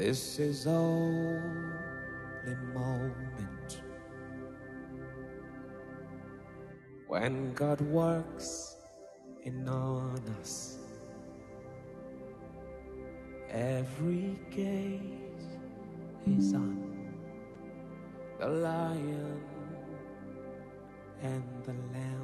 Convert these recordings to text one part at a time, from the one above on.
This is only moment when God works in on us. Every gaze is on the lion and the lamb.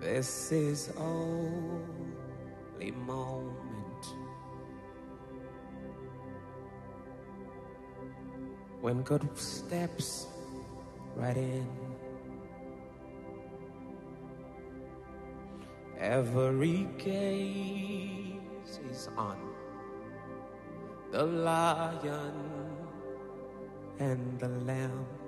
This is only moment when God steps right in. Every gaze is on the lion and the lamb.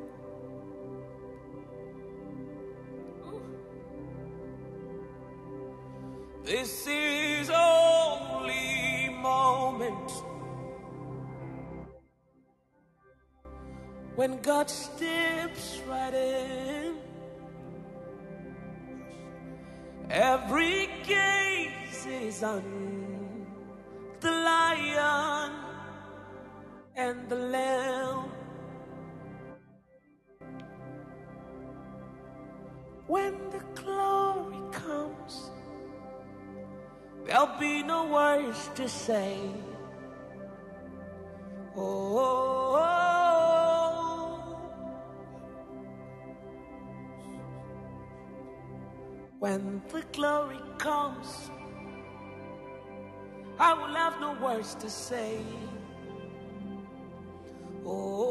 When God steps right in. Every gaze is on the lion and the lamb. When the glory comes, there'll be no words to say. Oh, when the glory comes, I will have no words to say. Oh,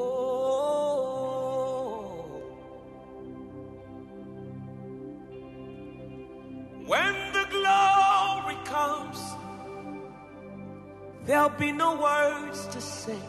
when the glory comes, there'll be no words to say.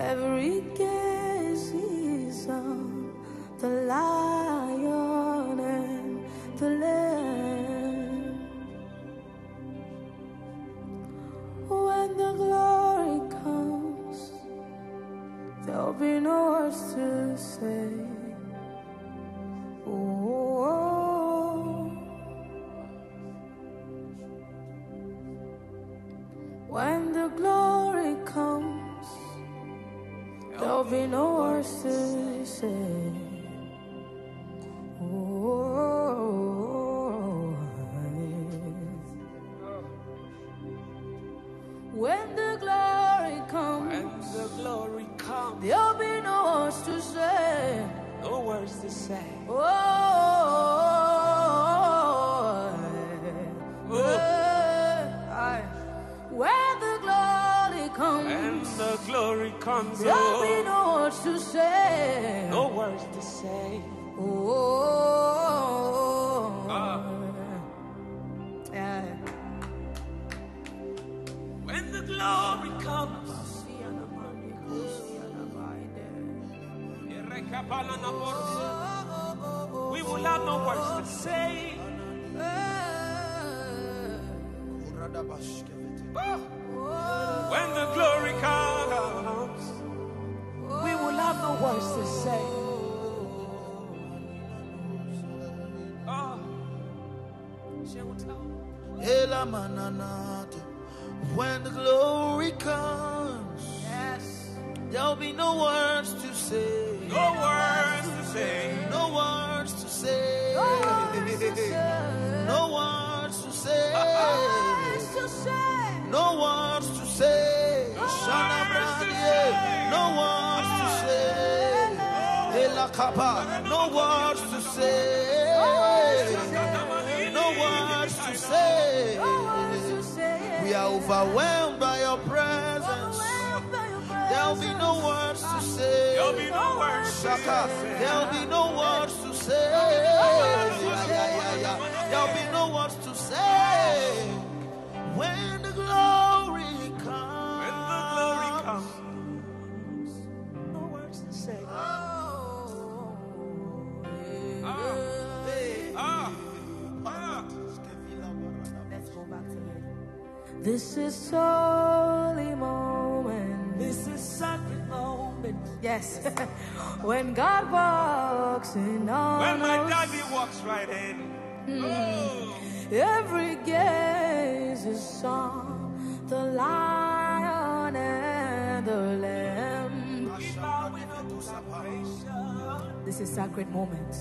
Every gaze is on the lion and the lamb. When the glory comes, there'll be no words to say. Say. Oh, when the glory when comes, the glory comes, there'll be no words to say. no words to say. Oh, eh, aye. when the glory When comes, the glory comes, there'll be oh, no words to say. Say. When the glory comes, we will have no words to say. Ah. Ela mananate. When the glory comes, Yes. there'll be no words to say. No words to say. No words to say. No words to say. No words to say. No words to say. No words to say. No words to say. No words to say. We are overwhelmed by your presence. There'll be no words to say. There'll be no words to say. There'll be no words to say. When the glory comes. When the glory comes, no words to say. Ah, ah. Let's go back to it. This is holy moment. This is sacred moment. Yes. when God walks in on When my daddy walks right in. Oh, every gaze is on the lion and the lamb. we bow in anticipation. This is sacred moment.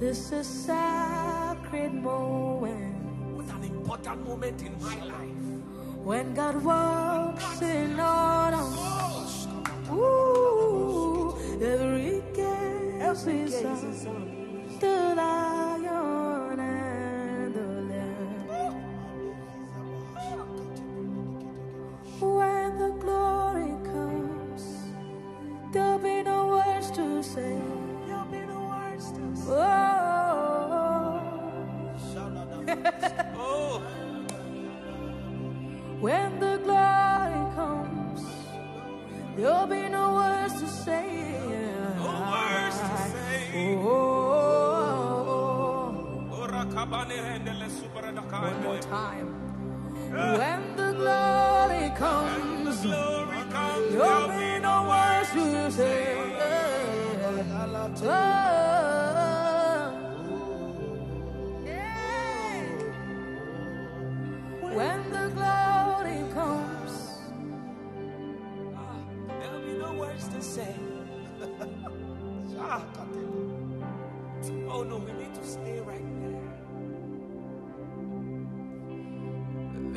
This is sacred moment. With an important moment in my life. When God walks in on us. Ooh, every gaze is on the lion there'll be no words to say. no words to say. Oh, oh Ora kabane rendele supera da one more time. Eh. When the glory When the comes, glory comes, there'll be be no words to say. Oh.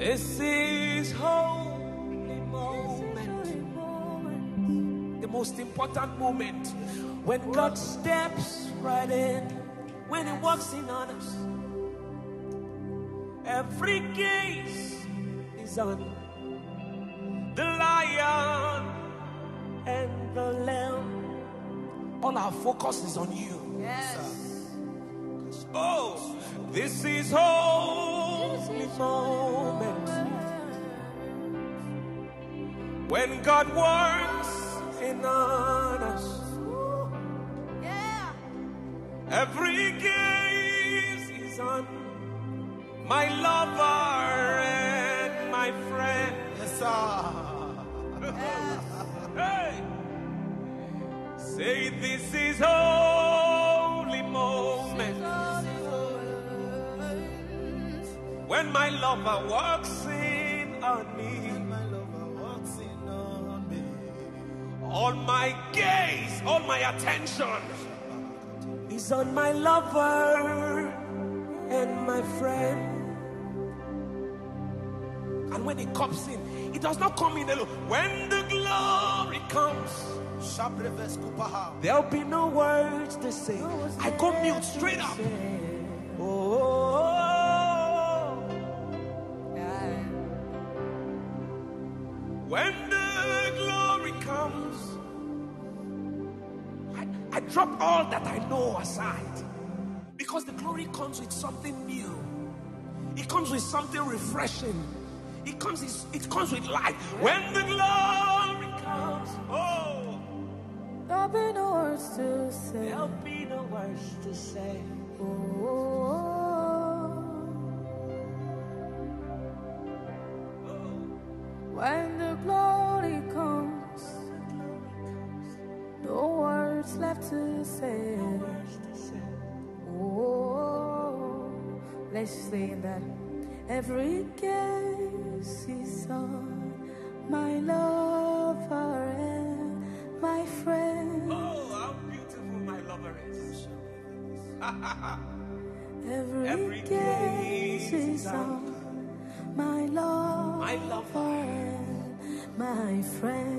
This is holy moment. The most important moment when God steps right in, when He walks in on us. Every gaze is on the lion and the lamb. All our focus is on you. yes. Oh, this is holy moment when God works in on us. Yeah. Every gaze is on my lover and my friend. Yes, sir. Hey! Say this is holy moment when my lover walks in on me. All my gaze, all my attention is on my lover and my friend. And when it comes in, it does not come in alone. When the glory comes, there'll be no words to say. I go mute straight up. Oh, when the comes, I, I drop all that I know aside. Because the glory comes with something new. It comes with something refreshing. It comes, it comes with life. When the glory comes, oh, There'll be no words to say. there'll be no words to say. When let's sing that. Every gaze is on my lover and my friend. Oh, how beautiful my lover is. Every, Every gaze gaze is on my lover, My lover. and my friend.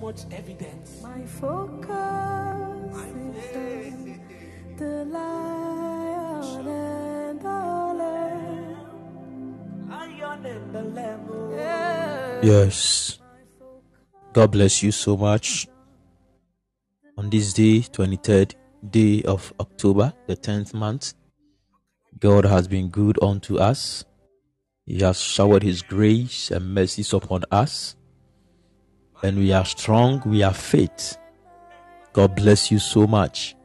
Much evidence. my focus. is on the lion and the lamb. Lion and the lamb. oh. Yeah. Yes. God bless you so much. On this day, 23rd day of October, the 10th month, God has been good unto us. He has showered His grace and mercies upon us. And we are strong, we are faith. God bless you so much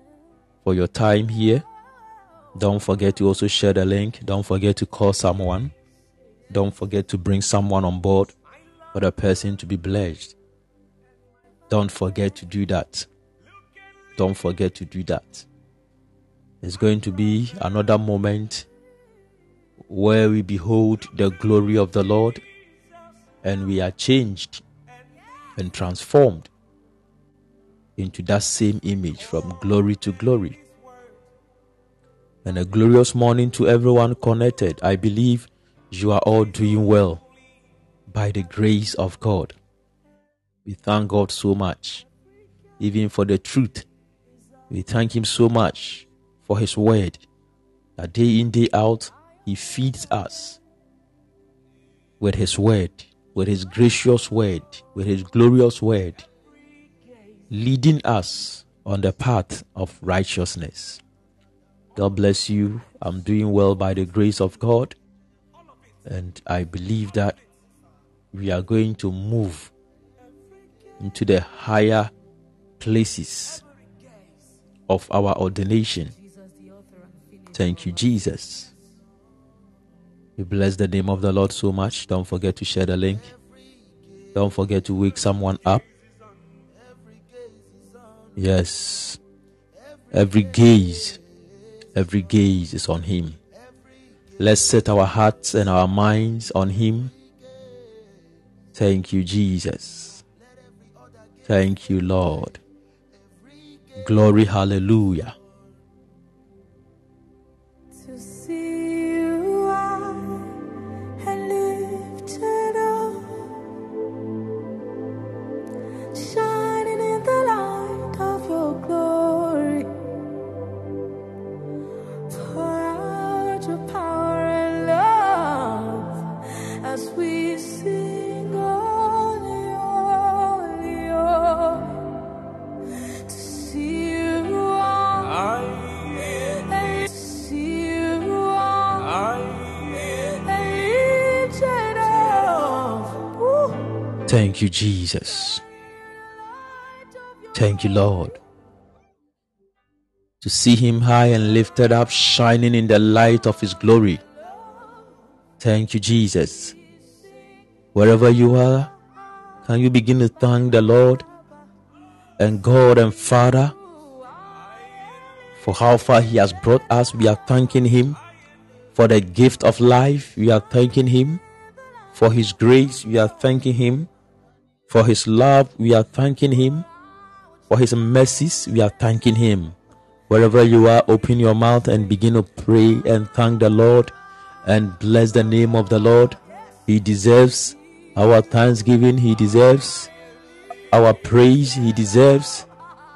for your time here. Don't forget to also share the link. Don't forget to call someone. Don't forget to bring someone on board for the person to be blessed. Don't forget to do that. Don't forget to do that. It's going to be another moment where we behold the glory of the Lord and we are changed and transformed into that same image from glory to glory. And a glorious morning to everyone connected. I believe you are all doing well by the grace of God. We thank God so much, even for the truth. We thank Him so much for His word that day in, day out, He feeds us with His word, with His gracious word, with His glorious word, leading us on the path of righteousness. God bless you. I'm doing well by the grace of God. And I believe that we are going to move into the higher places of our ordination. Thank you, Jesus. We bless the name of the Lord so much. Don't forget to share the link. Don't forget to wake someone up. Yes. Every gaze, every gaze is on Him. Let's set our hearts and our minds on Him. Thank you, Jesus. Thank you, Lord. Glory, hallelujah. Thank you, Jesus. Thank you, Lord. To see Him high and lifted up, shining in the light of His glory. Thank you, Jesus. Wherever you are, can you begin to thank the Lord and God and Father for how far He has brought us? We are thanking Him for the gift of life. We are thanking Him for His grace. We are thanking Him for His love. We are thanking Him for His mercies. We are thanking Him. Wherever you are, open your mouth and begin to pray and thank the Lord and bless the name of the Lord. He deserves our thanksgiving. He deserves our praise. He deserves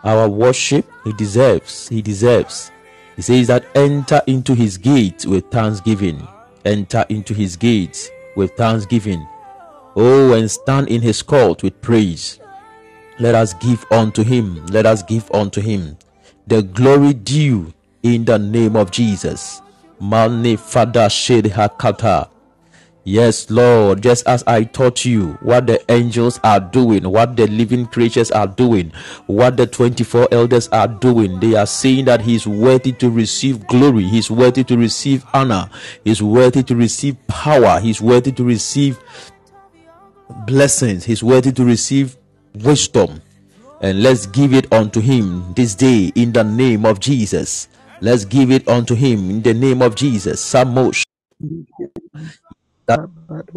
our worship. He deserves. He deserves. He says that enter into his gates with thanksgiving. Enter into his gates with thanksgiving. Oh, and stand in his court with praise. Let us give unto him. Let us give unto him the glory due in the name of Jesus. Mane fada shed hakata. Yes, Lord, just as I taught you what the angels are doing, what the living creatures are doing, what the 24 elders are doing, they are saying that He's worthy to receive glory, He's worthy to receive honor, He's worthy to receive power, He's worthy to receive blessings, He's worthy to receive wisdom. And let's give it unto Him this day in the name of Jesus. Let's give it unto Him in the name of Jesus. Samosh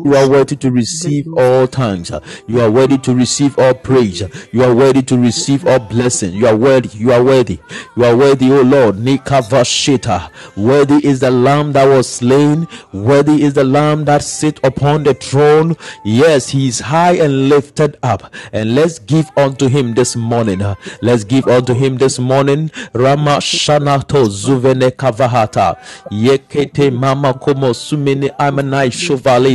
you are worthy to receive all thanks. You are worthy to receive all praise. You are worthy to receive all blessing. You are worthy. You are worthy. You are worthy, O Lord. Nikavashita. Worthy is the Lamb that was slain. Worthy is the Lamb that sit upon the throne. Yes, he is high and lifted up. And let's give unto him this morning. Let's give unto him this morning. Rama Shanato Zuvene Kavahata. Yekete Mama Komo Sumene Amanai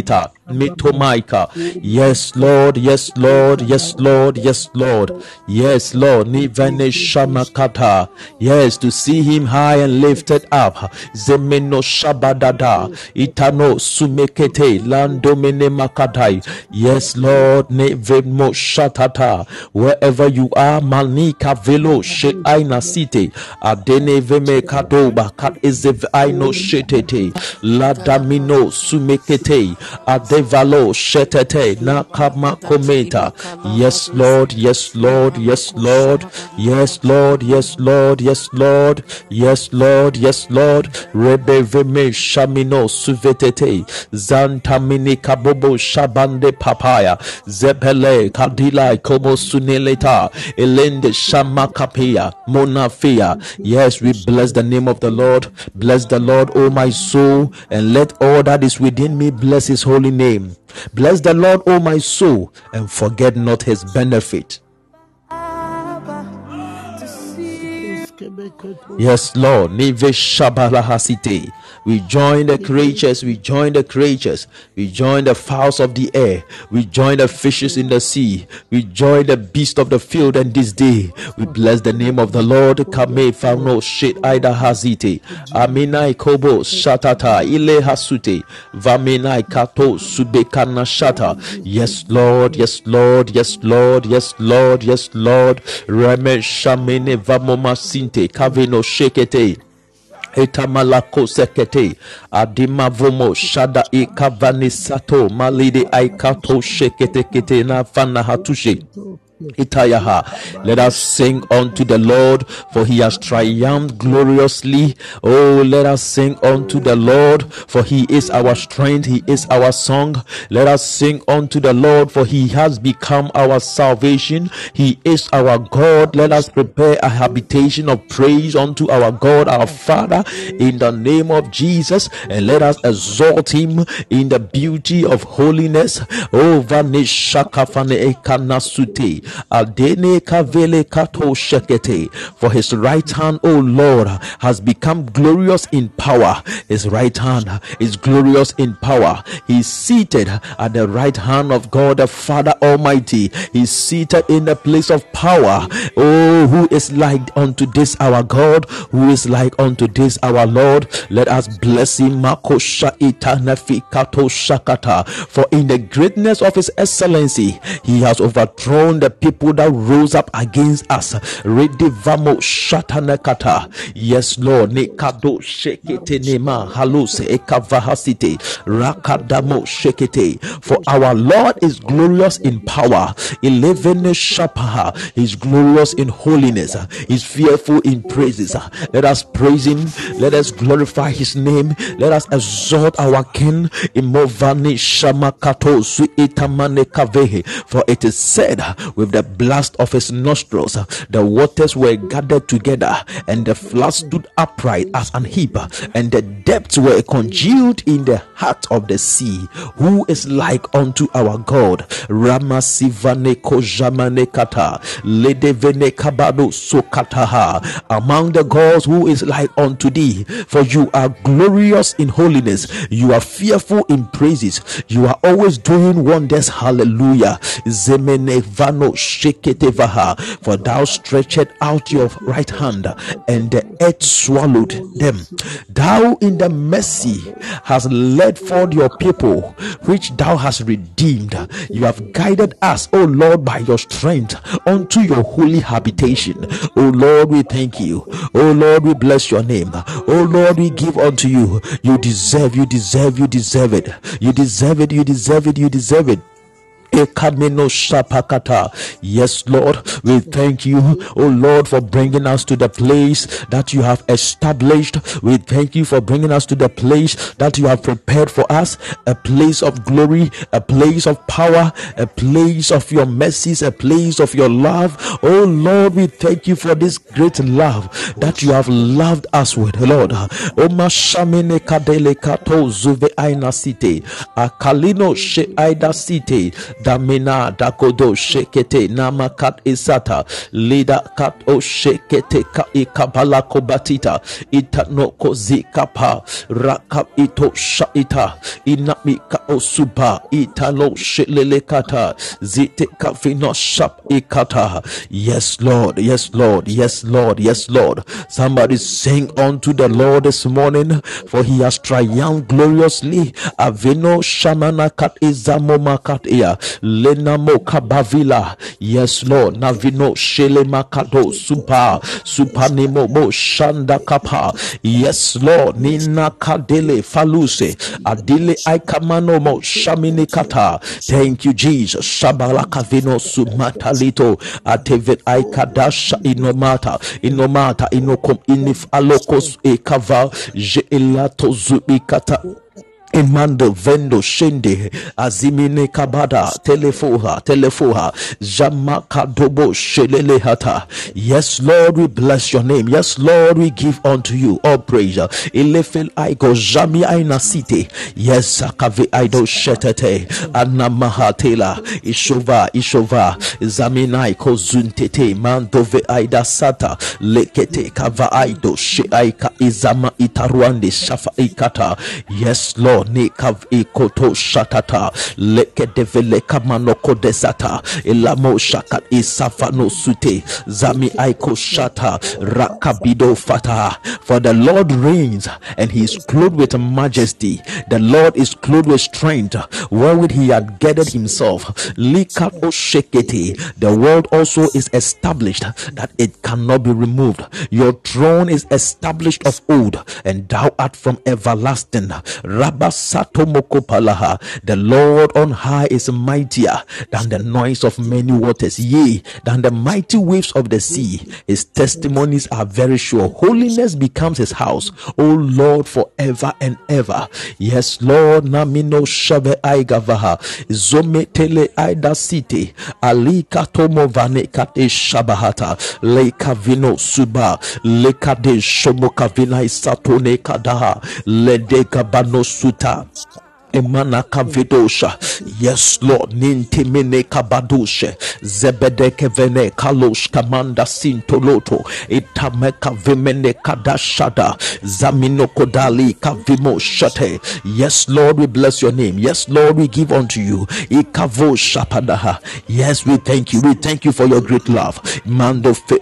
talk. Mitomaika. Yes, Lord. Yes, Lord. Yes, Lord. Yes, Lord. Yes, Lord. Nivene Shamakata. Yes, to see him high and lifted up. Zemeno Shabadada. Itano Sumekete. Landomene Makatai. Yes, Lord. Nevemo Shatata. Wherever you are, Manika Velo Sheaina City. Adene Veme Kadoba. Kat Ezev Aino Shetete. Ladamino Sumekete. Adene Devalo Shetete Nakama Kometa. Yes, Lord, yes, Lord, yes, Lord, yes, Lord, yes, Lord, yes, Lord, yes, Lord, yes, Lord, Rebe Veme Shamino Suvetete Zantamini Kabobo Shabande Papaya Zepele Kadila Komo Suneleta Elende Shamakapia Monafia. Yes, we bless the name of the Lord. Bless the Lord, O my soul, and let all that is within me bless his holy name name. Bless the Lord, O my soul, and forget not his benefit. Yes, Lord. Neve. We join the creatures, we join the creatures, we join the fowls of the air, we join the fishes in the sea, we join the beast of the field, and this day we bless the name of the Lord. Kame Fano Shit Aida Hazite, Aminai Kobo Shatata, Ile Hasute, Vamenai Kato Subekana Shata. Yes, Lord, yes, Lord, yes, Lord, yes, Lord, yes, Lord. Reme Shamene Vamoma Sinte, Kaveno Shekete etamalako sekete. Adima vomo shada ikavani sato malide aikato shekete kete na fana hatushe Itayaha. Let us sing unto the Lord, for he has triumphed gloriously. Oh, let us sing unto the Lord, for he is our strength, he is our song. Let us sing unto the Lord, for he has become our salvation, he is our God. Let us prepare a habitation of praise unto our God, our Father, in the name of Jesus, and let us exalt him in the beauty of holiness. Oh, vanishakafane ekanasute. Kavele kato. For his right hand, O Lord, has become glorious in power. His right hand is glorious in power. He is seated at the right hand of God the Father Almighty. He is seated in the place of power. Oh, who is like unto this our God? Who is like unto this our Lord? Let us bless him. Makosha kato shakata. For in the greatness of his excellency, he has overthrown the people that rose up against us. Redivamo shatanakata. Yes, Lord. Nekado shekete nema haluse ekavahasite rakadamo shekete. For our Lord is glorious in power. Eleven shapaha. He's glorious in holiness. He's fearful in praises. Let us praise him. Let us glorify his name. Let us exalt our King. Imovani shamakato su itamane kavehe. For it is said with the blast of his nostrils, the waters were gathered together, and the flood stood upright as an heap, and the depths were congealed in the heart of the sea. Who is like unto our God? Ramasivane kojamane kata, sokataha. Among the gods, who is like unto thee? For you are glorious in holiness, you are fearful in praises, you are always doing wonders. Hallelujah. Zemene vano sheketevaha. For thou stretched out your right hand, and the earth swallowed them. Thou in the mercy hast led forth your people, which thou hast redeemed. You have guided us, O Lord, by your strength unto your holy habitation. O Lord, we thank you. O Lord, we bless your name. O Lord, we give unto you. You deserve, you deserve, you deserve it. You deserve it, you deserve it, you deserve it. Yes, Lord, we thank you, oh Lord, for bringing us to the place that you have established. We thank you for bringing us to the place that you have prepared for us a place of glory, a place of power, a place of your mercies, a place of your love. Oh Lord, we thank you for this great love that you have loved us with, Lord. Akalino She Aida City damina dakodo shekete namakat isata lida kat o shekete ka ikabala kobatita itano kozikapa rakap ito shaita inami ka osuba italo shelele kata zite kafino shap ikata yes lord yes lord yes lord yes lord. Somebody sing unto the lord this morning for he has triumphed gloriously. Avino shamana kat izamo makat iya Lenamo Kabavila. Yes, Lord. Navino Shele Makado Supa Supanimo Mo Shanda Kapa. Yes, Lord. Nina Kadele Faluse Adile Aikamano Mo Shamini Kata. Thank you, Jesus. Shabala Kavino Sumatalito Atevet Aikadasha Inomata Inomata Inokom Inif Alokos Ekava Je Elato Zubikata. Emando vendo shende azimine kabada telefoha telefoha shelele hata. Yes, Lord, we bless your name. Yes, Lord, we give unto you all praise. Ilefel aigo jami aina site. Yes, akave aido shetete anamahatela ishova ishova zaminai kozuntete mandove aida sata lekete kava aido she aika izama itaruande shafa ikata. Yes, Lord nikav ikoto shatata. Leke devele kamanoko desata ilamo shakat isafano sute. Zami aiko shata. Rakabido fata. For the Lord reigns and he is clothed with majesty. The Lord is clothed with strength wherewith he had gathered himself. Likato shekete. The world also is established that it cannot be removed. Your throne is established of old and thou art from everlasting. Rabba the Lord on high is mightier than the noise of many waters, yea, than the mighty waves of the sea. His testimonies are very sure. Holiness becomes his house, O Lord, forever and ever. Yes, Lord, Namino Shabe Aigavaha, Zometele Aida City, Ali Katomo Vane Kate Shabahata, Leka Vino Suba, Leka de Shomokavina Satone Kadaha, Lede Gabano Suta. Yes, Lord. Kalosh kamanda sintoloto. Itameka vimene kadashada. Zamino kodali kavimo shate. Yes, Lord, we bless your name. Yes, Lord, we give unto you. Ikavo shapadaha. Yes, we thank you. We thank you for your great love. Mando fe.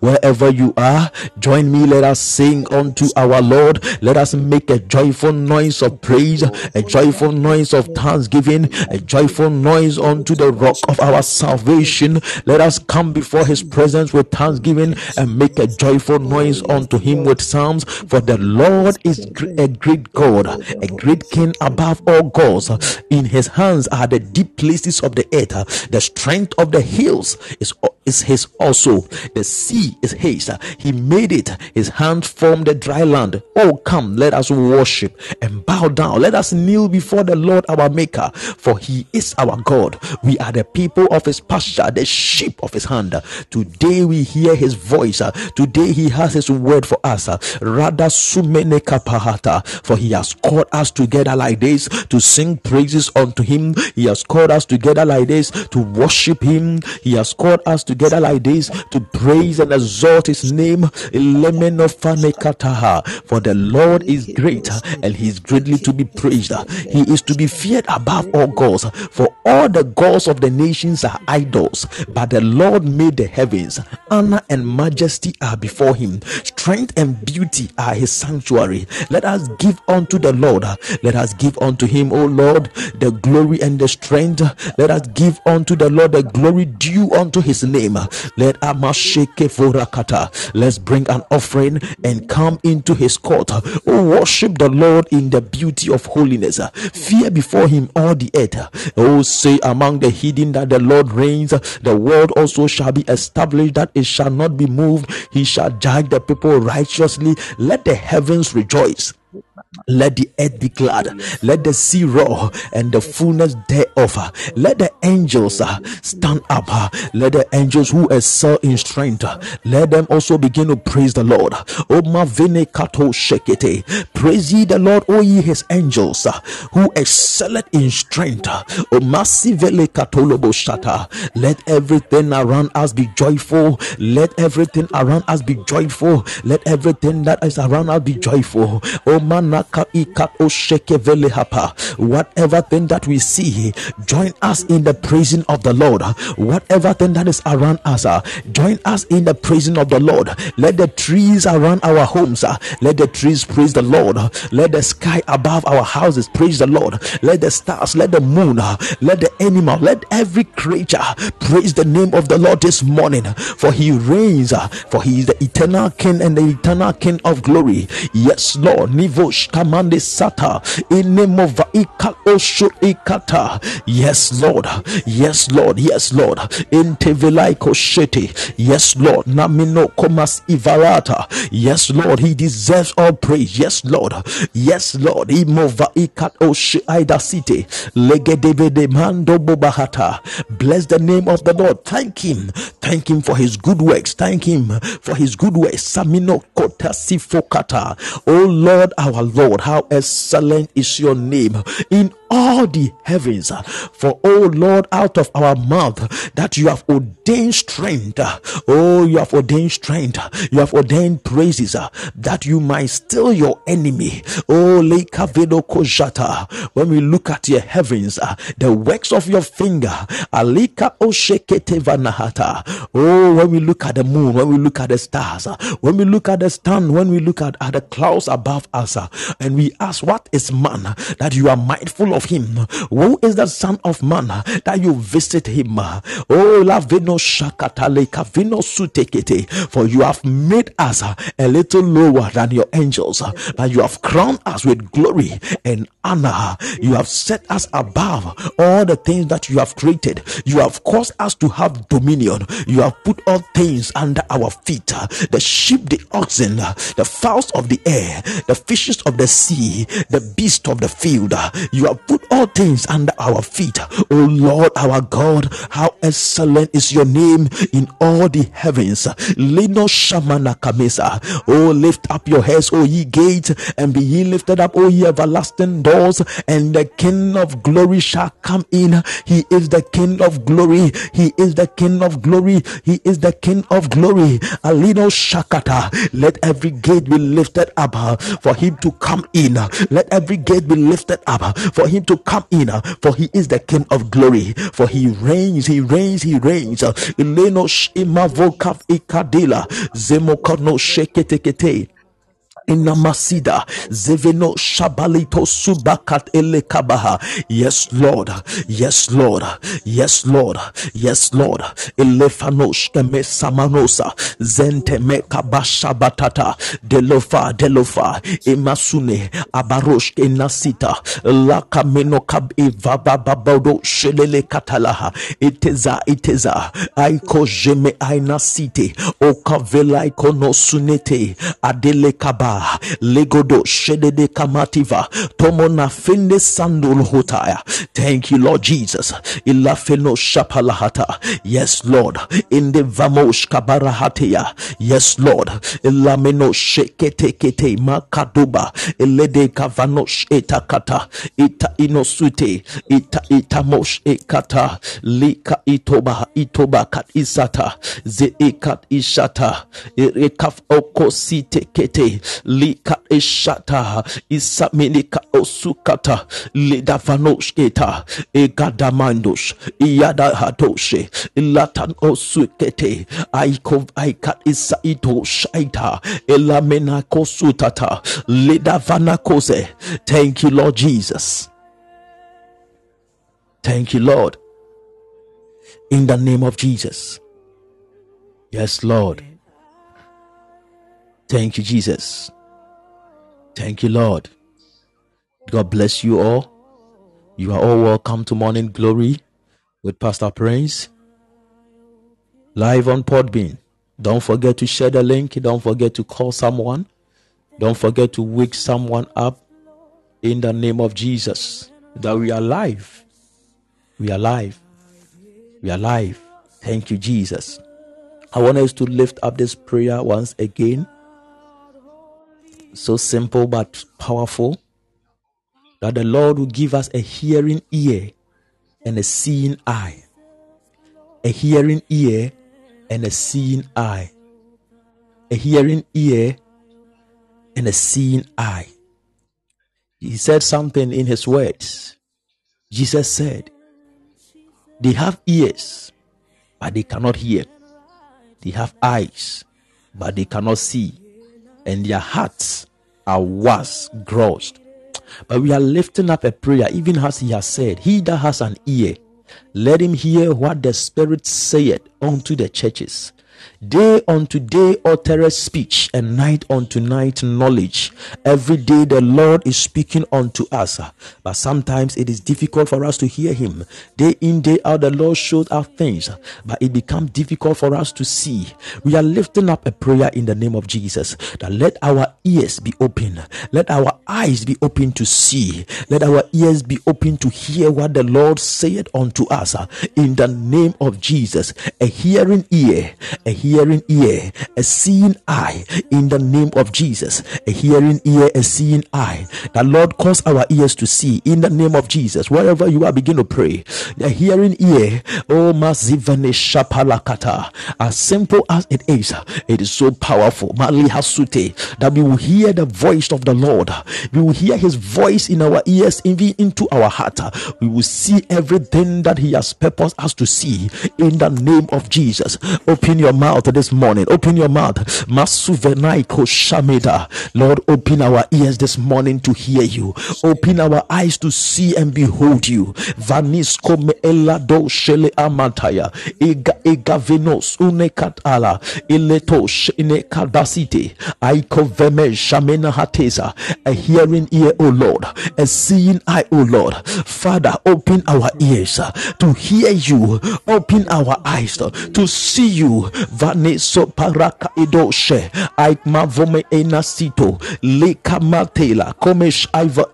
Wherever you are, join me. Us sing unto our Lord. Let us make a joyful noise of praise, a joyful noise of thanksgiving, a joyful noise unto the rock of our salvation. Let us come before his presence with thanksgiving and make a joyful noise unto him with psalms. For the Lord is a great God, a great King above all gods. In his hands are the deep places of the earth. The strength of the hills is, is his also. The sea is his. He made it. His hand formed the dry land. Oh, come, let us worship and bow down. Let us kneel before the Lord our Maker, for He is our God. We are the people of His pasture, the sheep of His hand. Today we hear His voice. Today He has His word for us. Rather, sumene kapahata, for He has called us together like this to sing praises unto Him. He has called us together like this to worship Him. He has called us together like this to praise and exalt his name. For the Lord is great and he is greatly to be praised. He is to be feared above all gods. For all the gods of the nations are idols, but the Lord made the heavens. Honor and majesty are before him. Strength and beauty are his sanctuary. Let us give unto the Lord. Let us give unto him, O Lord, the glory and the strength. Let us give unto the Lord the glory due unto his name. Let Amasheke Vorakata. Let's bring an offering and come into his court. Oh, worship the Lord in the beauty of holiness. Fear before him all the earth. Oh, say among the hidden that the Lord reigns. The world also shall be established that it shall not be moved. He shall judge the people righteously. Let the heavens rejoice. Let the earth be glad. Let the sea roar and the fullness thereof. Let the angels uh, stand up. Let the angels who excel in strength, let them also begin to praise the Lord. Praise ye the Lord, O ye his angels, uh, who excel in strength. Let everything around us be joyful. Let everything around us be joyful. Let everything that is around us be joyful. Oh Whatever thing that we see, join us in the praising of the Lord. Whatever thing that is around us, join us in the praising of the Lord. Let the trees around our homes, let the trees praise the Lord. Let the sky above our houses praise the Lord. Let the stars, let the moon, let the animal, let every creature praise the name of the Lord this morning. For he reigns, for he is the eternal King and the eternal King of glory. Yes, Lord. Nivosh kamande sata. Inemova ikal osho ikata. Yes lord. Yes lord. Yes lord. Intevilai koshete yes lord. Namino komas ivarata. Yes lord. He deserves all praise. Yes lord. Yes lord. Imova ikat oshe aidasite legedevede mando bobahata bless the name of the lord. Thank him. Thank him for his good works. Thank him for his good works. Samino kota sifokata. Oh lord our lord how excellent is your name. In all the heavens. For, oh Lord, out of our mouth that you have ordained strength. Oh, you have ordained strength. You have ordained praises uh, that you might still your enemy. Oh, Lekavedo Kojata. When we look at your heavens, uh, the works of your finger. Alika Oshekete Vanahata. Oh, when we look at the moon, when we look at the stars, uh, when we look at the sun, when we look at, at the clouds above us, and we ask, What is man that you are mindful of him? Who is the Son of Man that you visit him? Oh, Lavino Shakatale Kavino Sutekete, for you have made us a little lower than your angels, but you have crowned us with glory and honor. You have set us above all the things that you have created. You have caused us to have dominion. You have put all things under our feet the sheep, the oxen, the fowls of the air, the fishes of the sea, the beast of the field. You have put all things under our feet. Oh Lord, our God, how excellent is your name in all the heavens. Lino Shamana Kamesa. Oh, lift up your heads, O ye gates, and be ye lifted up, O ye everlasting doors, and the King of glory shall come in. He is the King of glory. He is the King of glory. He is the King of glory. Alino Shakata. Let every gate be lifted up for him to come in. Let every gate be lifted up for him to come in, uh, for he is the King of glory. For he reigns, he reigns, he reigns. Uh, Imavokav ikadila inamasida zeveno shabalito subakat elekabaha yes lord. Yes lord. Yes lord. Yes lord. Elefanosh keme samanosa. Zenteme kabashabatata delofa delofa. Emasune. Abarosh enasita lakameno kab ivabababado shelele katalaha. Iteza iteza. Aiko jeme sunete. Adele kaba Legodo Shedede Kamativa Tomona Fende Sandul Hotaya. Thank you, Lord Jesus. Ila Feno Shapalahata. Yes, Lord. In the Vamosh Kabarahatia. Yes, Lord. Ila Meno Shekete Kete Makaduba. Elede Kavanosh Etakata. Ita Inosute. Ita Itamosh Ekata. Lika Itoba Itoba Kat Isata. Ze Ekat Ishata. Erekaf Okosite Kete. Lika Ishata. Isaminika Osukata. Lidavanoshketa. Egadamandos. Iyada Hatoshe. Latan Osukete. Aikov Aikat Isaito Shaita. Elamena Kosutata. Lidavanakose. Thank you, Lord Jesus. Thank you, Lord. In the name of Jesus. Yes, Lord. Thank you, Jesus. Thank you, Lord. God bless you all. You are all welcome to Morning Glory with Pastor Prince live on Podbean. Don't forget to share the link. Don't forget to call someone. Don't forget to wake someone up in the name of Jesus that we are alive. We are alive. We are alive. Thank you, Jesus. I want us to lift up this prayer once again. So simple but powerful that the Lord will give us a hearing ear and a seeing eye. A hearing ear and a seeing eye. A hearing ear and a seeing eye. He said something in his words. Jesus said, They have ears, but they cannot hear. They have eyes, but they cannot see. And their hearts are was grossed. But we are lifting up a prayer, even as he has said, He that has an ear, let him hear what the Spirit saith unto the churches. Day unto day uttereth speech, and night unto night knowledge. Every day the Lord is speaking unto us, but sometimes it is difficult for us to hear Him. Day in, day out, the Lord shows us things, but it becomes difficult for us to see. We are lifting up a prayer in the name of Jesus that let our ears be open, let our eyes be open to see, let our ears be open to hear what the Lord saith unto us in the name of Jesus. A hearing ear, a hearing ear, a seeing eye in the name of Jesus. A hearing ear, a seeing eye. The Lord cause our ears to see in the name of Jesus. Wherever you are, begin to pray. A hearing ear, oh Mazivane Shapalakata. As simple as it is, it is so powerful. Mali Hasute that we will hear the voice of the Lord. We will hear his voice in our ears, even into our heart. We will see everything that he has purposed us to see in the name of Jesus. Open your mouth this morning. Open your mouth. Masuvenaiko Shameda. Lord, open our ears this morning to hear you. Open our eyes to see and behold you. Vanisko me elado shele amantaya. Ega ega venos unekatala. Ileto shine kadasite. Aiko veme shamena hateza. A hearing ear, O Lord. A seeing eye, O Lord. Father, open our ears to hear you. Open our eyes to see you vane so paraka idoshe enasito leka matela. Aiva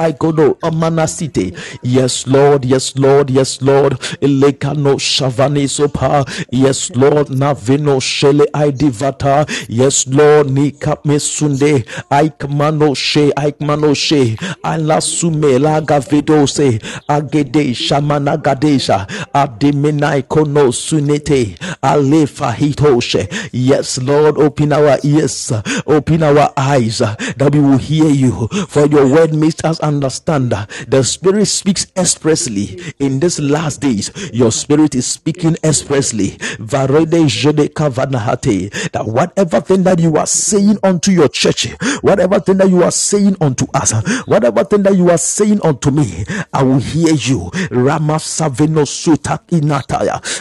amanasite yes lord yes lord yes lord. Leka no shavane sopa. Yes lord navino shele aidivata yes lord nika mesunde aikmano she aikmano she ala sumela gavedose agede shamana gadesha. Ademenai kono sunete. Alefa hitoshe Yes, Lord, open our ears, open our eyes that we will hear you. For your word makes us understand the Spirit speaks expressly in these last days. Your Spirit is speaking expressly. That whatever thing that you are saying unto your church, whatever thing that you are saying unto us, whatever thing that you are saying unto me, I will hear you. Rama Savino Sutak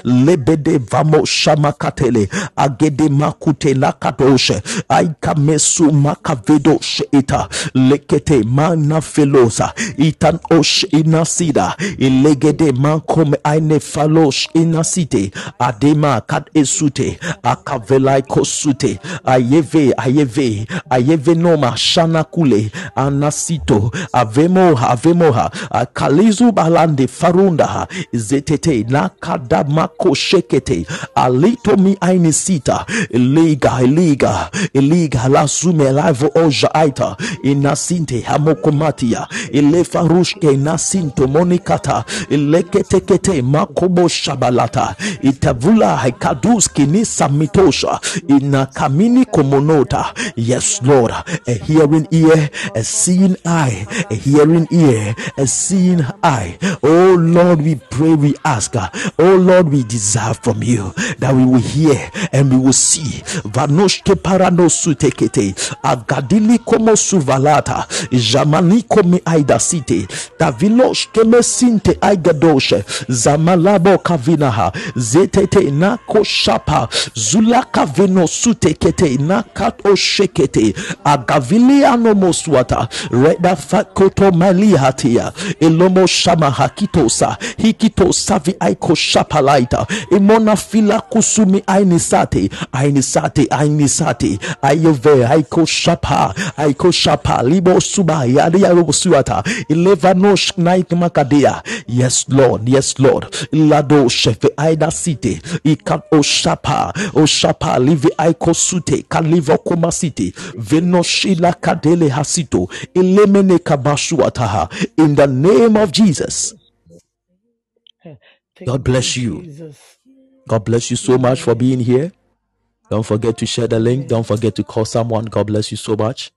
Lebede Vamo Shamakatele agede makute lakadoshe aikamesu makavedoshe ita. Lekete mana felosa itan osh inasida. Ilegede mankome aine falosh inasite. Adema kad esute. Akavelai kosute ayeve ayeve. Ayeve noma shanakule. Anasito. Avemo avemoha. Akalizu balande farunda. Zetete nakadamako shekete alito mi ainisita iliga iliga iliga la sume oja aita inasinte hamokomatia ilefarushke nasinto monikata ileketekete makobo shabalata itavula haikaduski nisamitosha inakamini komonota. Yes lord a hearing ear a seeing eye a hearing ear a seeing eye. Oh lord we pray we ask oh lord we desire from you that we will hear and we will see. Vanoshke paranosutekete agadili komo suvalata. Jamani komi aidasite taviloshke mesinte aigadoshe zamalabo kavinaha. Zetete nako shapa zulaka sutekete nakato shekete agaviliano moswata. Reda fakoto malihatia. Elomo shama hakitosa. Hikito savi aiko shapalaita. Imona fila kusumi ainisate ainisate ainisate ayove aiko shapa aiko shapa libo suba ya ya rubu yadi suata ilevanosh naik makadia. Yes lord yes lord. Lado shefe aida site ikat oshapa oshapa live aiko sute kalivo koma site venoshila kadele hasito ilemene kabashuataha. In the name of jesus. God bless you. God bless you so much for being here. Don't forget to share the link. Don't forget to call someone. God bless you so much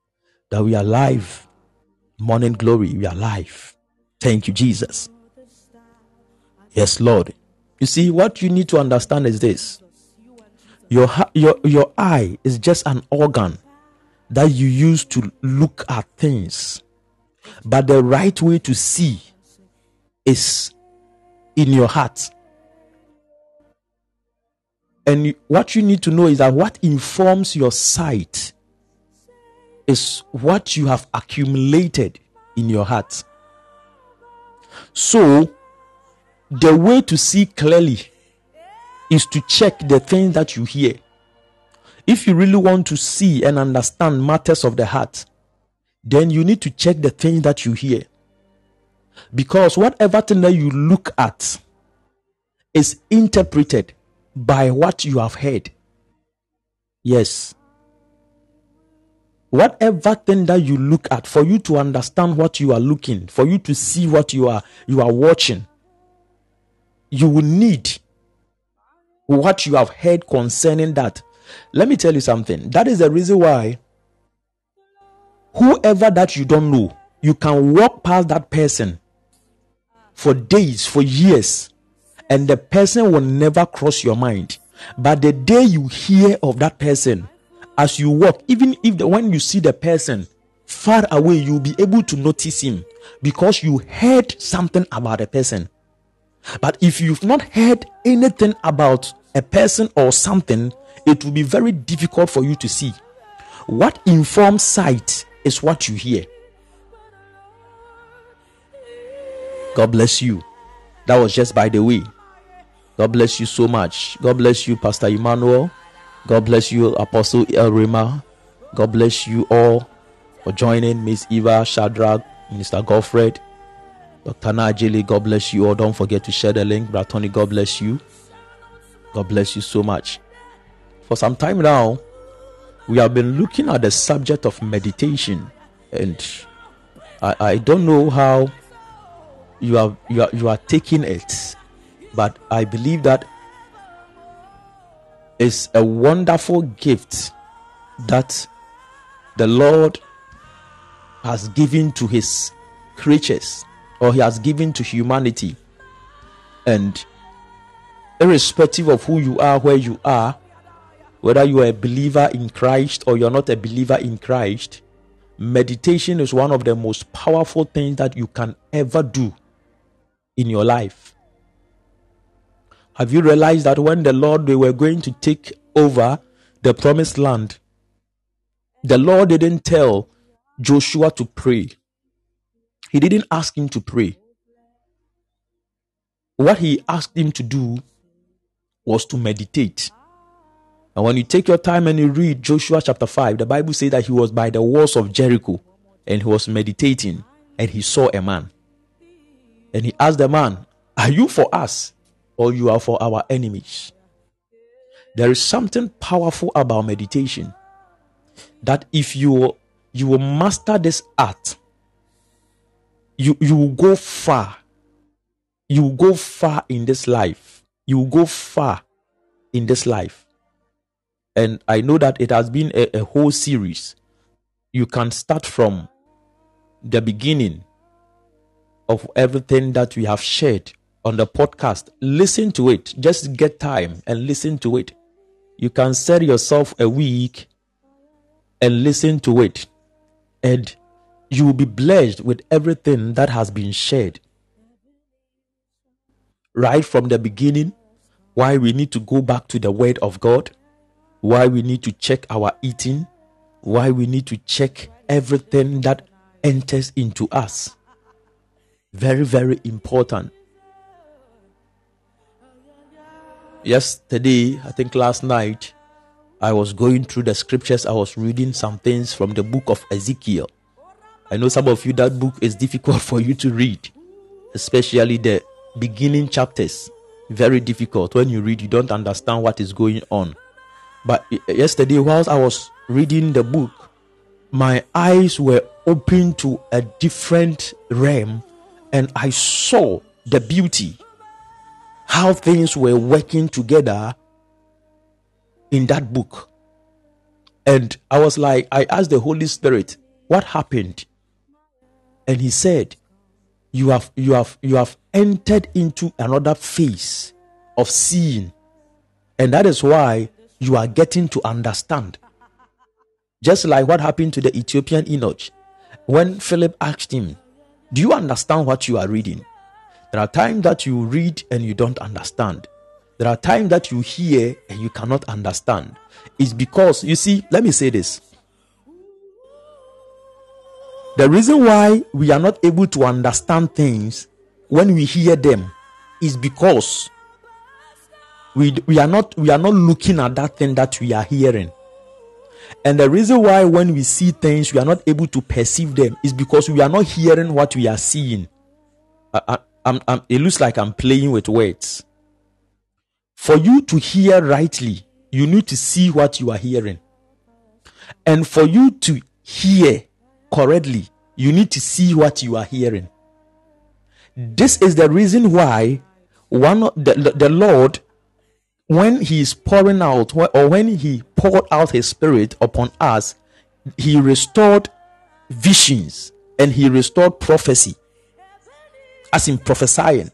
that we are live. Morning glory, we are live. Thank you, Jesus. Yes, Lord. You see, what you need to understand is this your, your, your eye is just an organ that you use to look at things. But the right way to see is in your heart. And what you need to know is that what informs your sight is what you have accumulated in your heart. So, the way to see clearly is to check the things that you hear. If you really want to see and understand matters of the heart, then you need to check the things that you hear. Because whatever thing that you look at is interpreted by what you have heard. Yes. Whatever thing that you look at, for you to understand what you are looking, for you to see what you are you are watching, you will need what you have heard concerning that. Let me tell you something. That is the reason why whoever that you don't know, you can walk past that person for days, for years, and the person will never cross your mind. But the day you hear of that person, as you walk, even if the, when you see the person far away, you'll be able to notice him because you heard something about a person. But if you've not heard anything about a person or something, it will be very difficult for you to see. What informs sight is what you hear. God bless you. That was just by the way. God bless you so much. God bless you, Pastor Emmanuel. God bless you, Apostle El Rima. God bless you all for joining Miss Eva, Shadrach, Minister Godfred, Dr. Najili. God bless you all. Don't forget to share the link. Bratoni, God bless you. God bless you so much. For some time now, we have been looking at the subject of meditation, and I, I don't know how you are you are you are taking it but i believe that it's a wonderful gift that the lord has given to his creatures or he has given to humanity and irrespective of who you are where you are whether you are a believer in christ or you're not a believer in christ meditation is one of the most powerful things that you can ever do in your life? Have you realized that when the Lord they were going to take over the promised land, the Lord didn't tell Joshua to pray. He didn't ask him to pray. What he asked him to do was to meditate. And when you take your time and you read Joshua chapter 5, the Bible says that he was by the walls of Jericho and he was meditating and he saw a man. And he asked the man, Are you for us or you are for our enemies? There is something powerful about meditation that if you you will master this art, you you will go far. You will go far in this life. You will go far in this life. And I know that it has been a, a whole series. You can start from the beginning of everything that we have shared on the podcast. Listen to it. Just get time and listen to it. You can set yourself a week and listen to it. And you will be blessed with everything that has been shared. Right from the beginning, why we need to go back to the Word of God, why we need to check our eating, why we need to check everything that enters into us. Very, very important. Yesterday, I think last night, I was going through the scriptures. I was reading some things from the book of Ezekiel. I know some of you that book is difficult for you to read, especially the beginning chapters. Very difficult. When you read, you don't understand what is going on. But yesterday, whilst I was reading the book, my eyes were open to a different realm and I saw the beauty, how things were working together in that book. And I was like, I asked the Holy Spirit, what happened? And he said, You have you have you have entered into another phase of seeing. And that is why you are getting to understand. Just like what happened to the Ethiopian eunuch. When Philip asked him, Do you understand what you are reading? There are times that you read and you don't understand. There are times that you hear and you cannot understand. It's because, you see, let me say this. The reason why we are not able to understand things when we hear them is because we, we are not we are not looking at that thing that we are hearing. And the reason why when we see things we are not able to perceive them is because we are not hearing what we are seeing. I, I, I'm, I'm, it looks like I'm playing with words. For you to hear rightly, you need to see what you are hearing. And for you to hear correctly, you need to see what you are hearing. This is the reason why one the, the Lord, when He is pouring out, or when He poured out His Spirit upon us, He restored visions and He restored prophecy, as in prophesying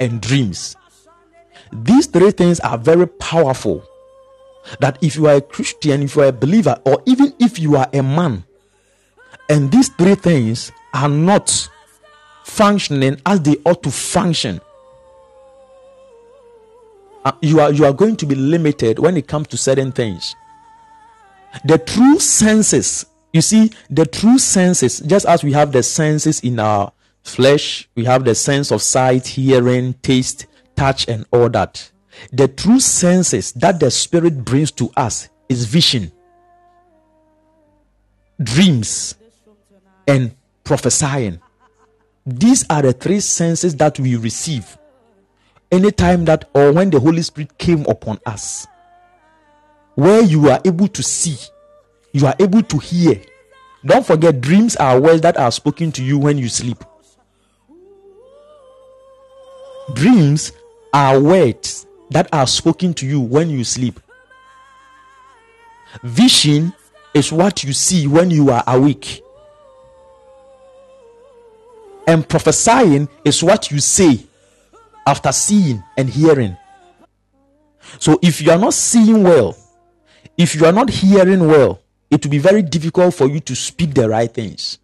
and dreams. These three things are very powerful. That if you are a Christian, if you are a believer, or even if you are a man, and these three things are not functioning as they ought to function, uh, you are you are going to be limited when it comes to certain things. The true senses, you see, the true senses, just as we have the senses in our flesh, we have the sense of sight, hearing, taste, touch, and all that. The true senses that the Spirit brings to us is vision, dreams, and prophesying. These are the three senses that we receive anytime that or when the Holy Spirit came upon us. Where you are able to see, you are able to hear. Don't forget, dreams are words that are spoken to you when you sleep. Dreams are words that are spoken to you when you sleep. Vision is what you see when you are awake. And prophesying is what you say after seeing and hearing. So if you are not seeing well, if you are not hearing well, it will be very difficult for you to speak the right things.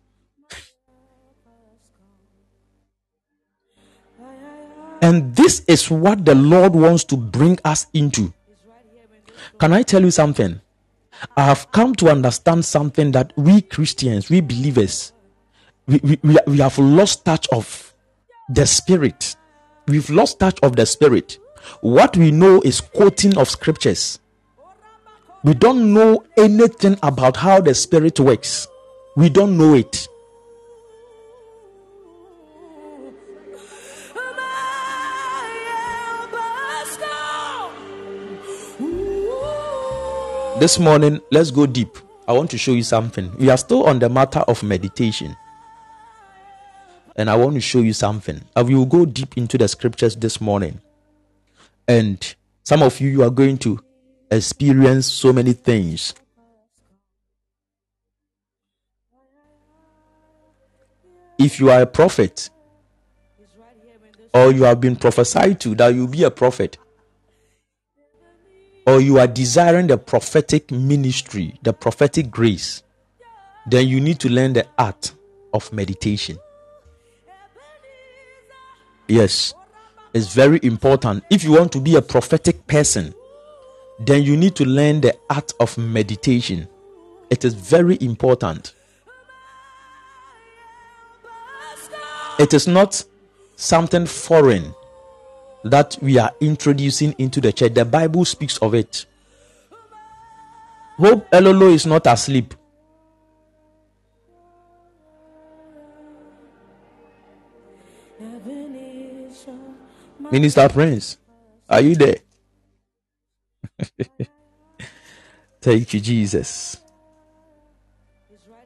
And this is what the Lord wants to bring us into. Can I tell you something? I have come to understand something that we Christians, we believers, we, we, we have lost touch of the spirit. We've lost touch of the spirit. What we know is quoting of scriptures. We don't know anything about how the spirit works. We don't know it. This morning, let's go deep. I want to show you something. We are still on the matter of meditation. And I want to show you something. I will go deep into the scriptures this morning. And some of you, you are going to experience so many things. If you are a prophet, or you have been prophesied to that you'll be a prophet, or you are desiring the prophetic ministry, the prophetic grace, then you need to learn the art of meditation. Yes, it's very important. If you want to be a prophetic person, then you need to learn the art of meditation. It is very important. It is not something foreign that we are introducing into the church. The Bible speaks of it. Hope Elolo is not asleep. Minister Prince, are you there? Thank you, Jesus.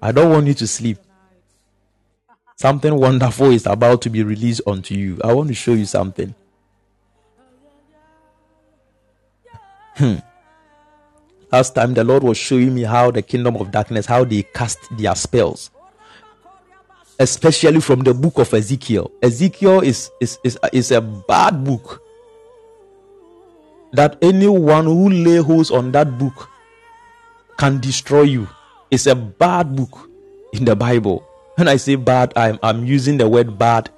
I don't want you to sleep. Something wonderful is about to be released unto you. I want to show you something. Hmm. Last time the Lord was showing me how the kingdom of darkness, how they cast their spells. Especially from the book of Ezekiel. Ezekiel is, is, is, is a bad book. That anyone who lay hold on that book can destroy you. It's a bad book in the Bible. When I say bad, I'm, I'm using the word bad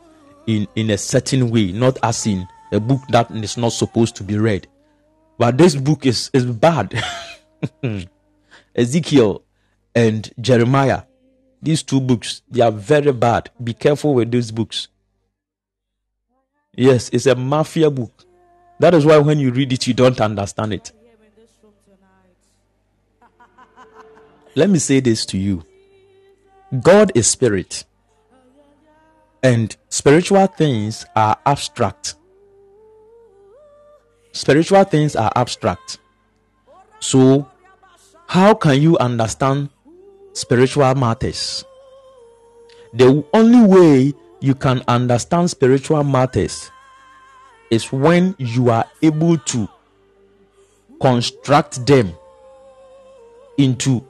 in, in a certain way, not as in a book that is not supposed to be read. But this book is, is bad. Ezekiel and Jeremiah, these two books, they are very bad. Be careful with these books. Yes, it's a mafia book. That is why when you read it, you don't understand it. Let me say this to you God is spirit, and spiritual things are abstract spiritual things are abstract. So, how can you understand spiritual matters? The only way you can understand spiritual matters is when you are able to construct them into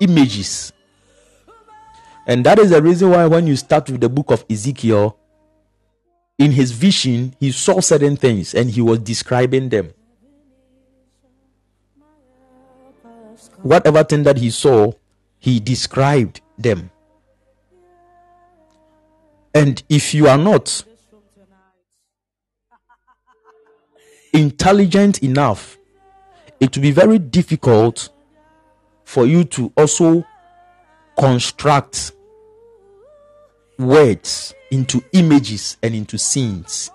images. And that is the reason why, when you start with the book of Ezekiel, in his vision, he saw certain things and he was describing them. Whatever thing that he saw, he described them. And if you are not intelligent enough, it will be very difficult for you to also construct words into images and into scenes.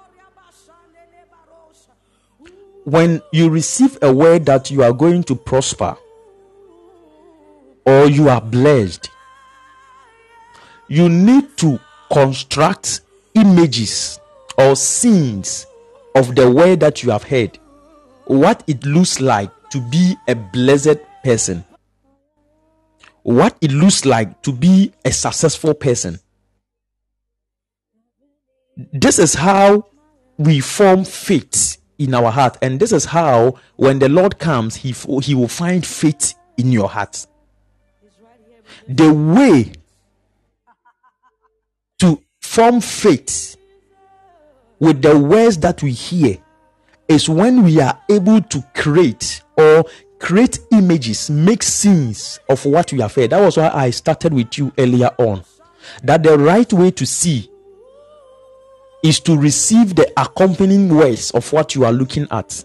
When you receive a word that you are going to prosper or you are blessed, you need to construct images or scenes of the word that you have heard, what it looks like to be a blessed person, what it looks like to be a successful person this is how we form faith in our heart. And this is how when the lord comes he, he will find faith in your heart. The way to form faith with the words that we hear is when we are able to create or create images make scenes of what we have heard. That was why i started with you earlier on. That the right way to see is to receive the accompanying words of what you are looking at.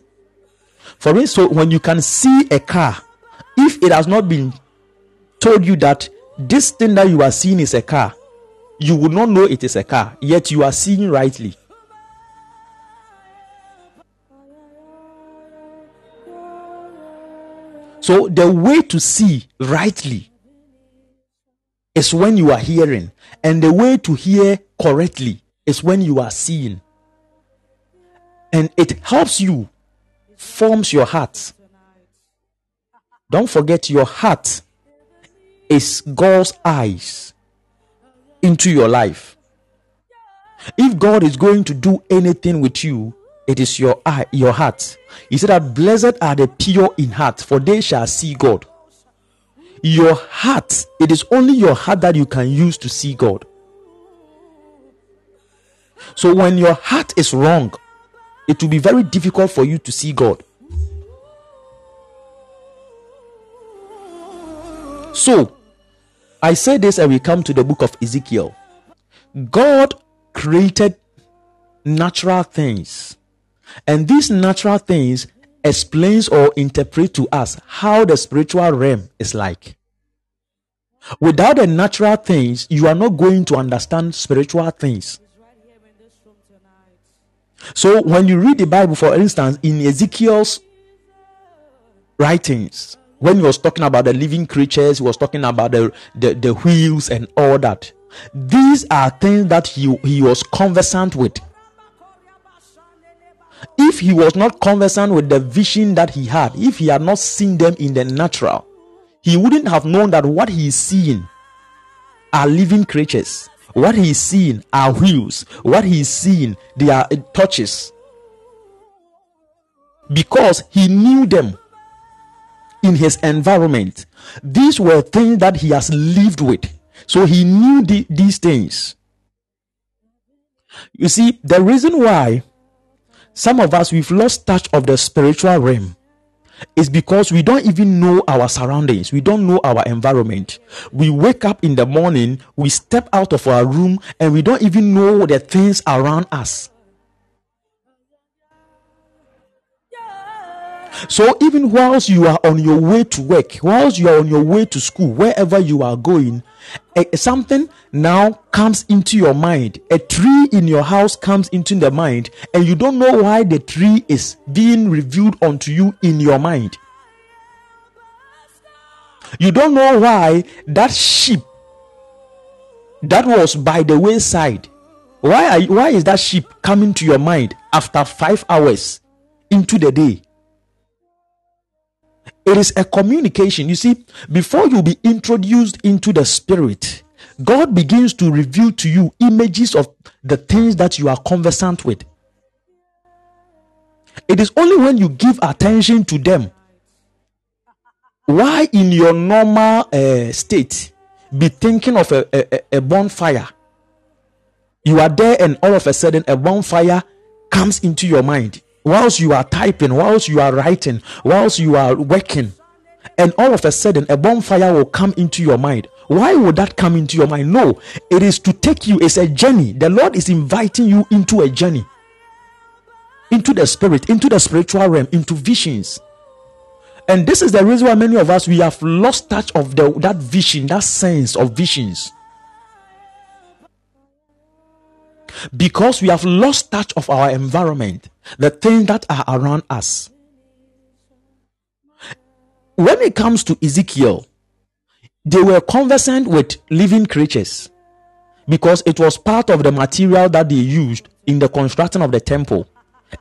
For instance, when you can see a car, if it has not been told you that this thing that you are seeing is a car, you would not know it is a car, yet you are seeing rightly. So, the way to see rightly is when you are hearing, and the way to hear correctly is when you are seeing. And it helps you, forms your heart. Don't forget, your heart is God's eyes into your life. If God is going to do anything with you, it is your eye, your heart. He said that blessed are the pure in heart, for they shall see God. Your heart, it is only your heart that you can use to see God. So when your heart is wrong, it will be very difficult for you to see God. So, I say this and we come to the book of Ezekiel. God created natural things, and these natural things explains or interpret to us how the spiritual realm is like. Without the natural things, you are not going to understand spiritual things. So when you read the Bible, for instance, in Ezekiel's writings, when he was talking about the living creatures, he was talking about the, the, the wheels and all that. These are things that he, he was conversant with. If he was not conversant with the vision that he had, if he had not seen them in the natural, he wouldn't have known that what he is seeing are living creatures. What he's seeing are wheels. What he's seeing, they are touches. Because he knew them in his environment. These were things that he has lived with. So he knew the, these things. You see, the reason why some of us we've lost touch of the spiritual realm is because we don't even know our surroundings. We don't know our environment. We wake up in the morning, we step out of our room, and we don't even know the things around us. So even whilst you are on your way to work, whilst you are on your way to school, wherever you are going, something now comes into your mind. A tree in your house comes into the mind, and you don't know why the tree is being revealed unto you in your mind. You don't know why that sheep that was by the wayside. Why are, why is that sheep coming to your mind after five hours into the day? It is a communication. You see, before you be introduced into the spirit, God begins to reveal to you images of the things that you are conversant with. It is only when you give attention to them. Why, in your normal uh, state, be thinking of a, a, a bonfire? You are there, and all of a sudden, a bonfire comes into your mind whilst you are typing, whilst you are writing, whilst you are working, and all of a sudden a bonfire will come into your mind. Why would that come into your mind? No, it is to take you, it's a journey. The Lord is inviting you into a journey, into the spirit, into the spiritual realm, into visions. And this is the reason why many of us we have lost touch of the, that vision, that sense of visions. Because we have lost touch of our environment, the things that are around us. When it comes to Ezekiel, they were conversant with living creatures because it was part of the material that they used in the construction of the temple.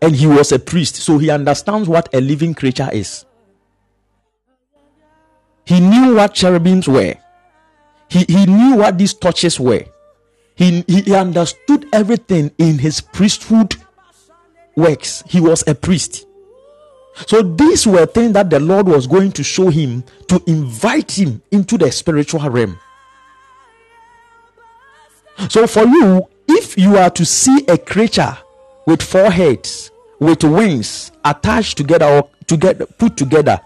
And he was a priest, so he understands what a living creature is. He knew what cherubims were, he, he knew what these torches were. He, he understood everything in his priesthood works. He was a priest. So these were things that the Lord was going to show him to invite him into the spiritual realm. So for you, if you are to see a creature with four heads, with wings attached together or to get put together,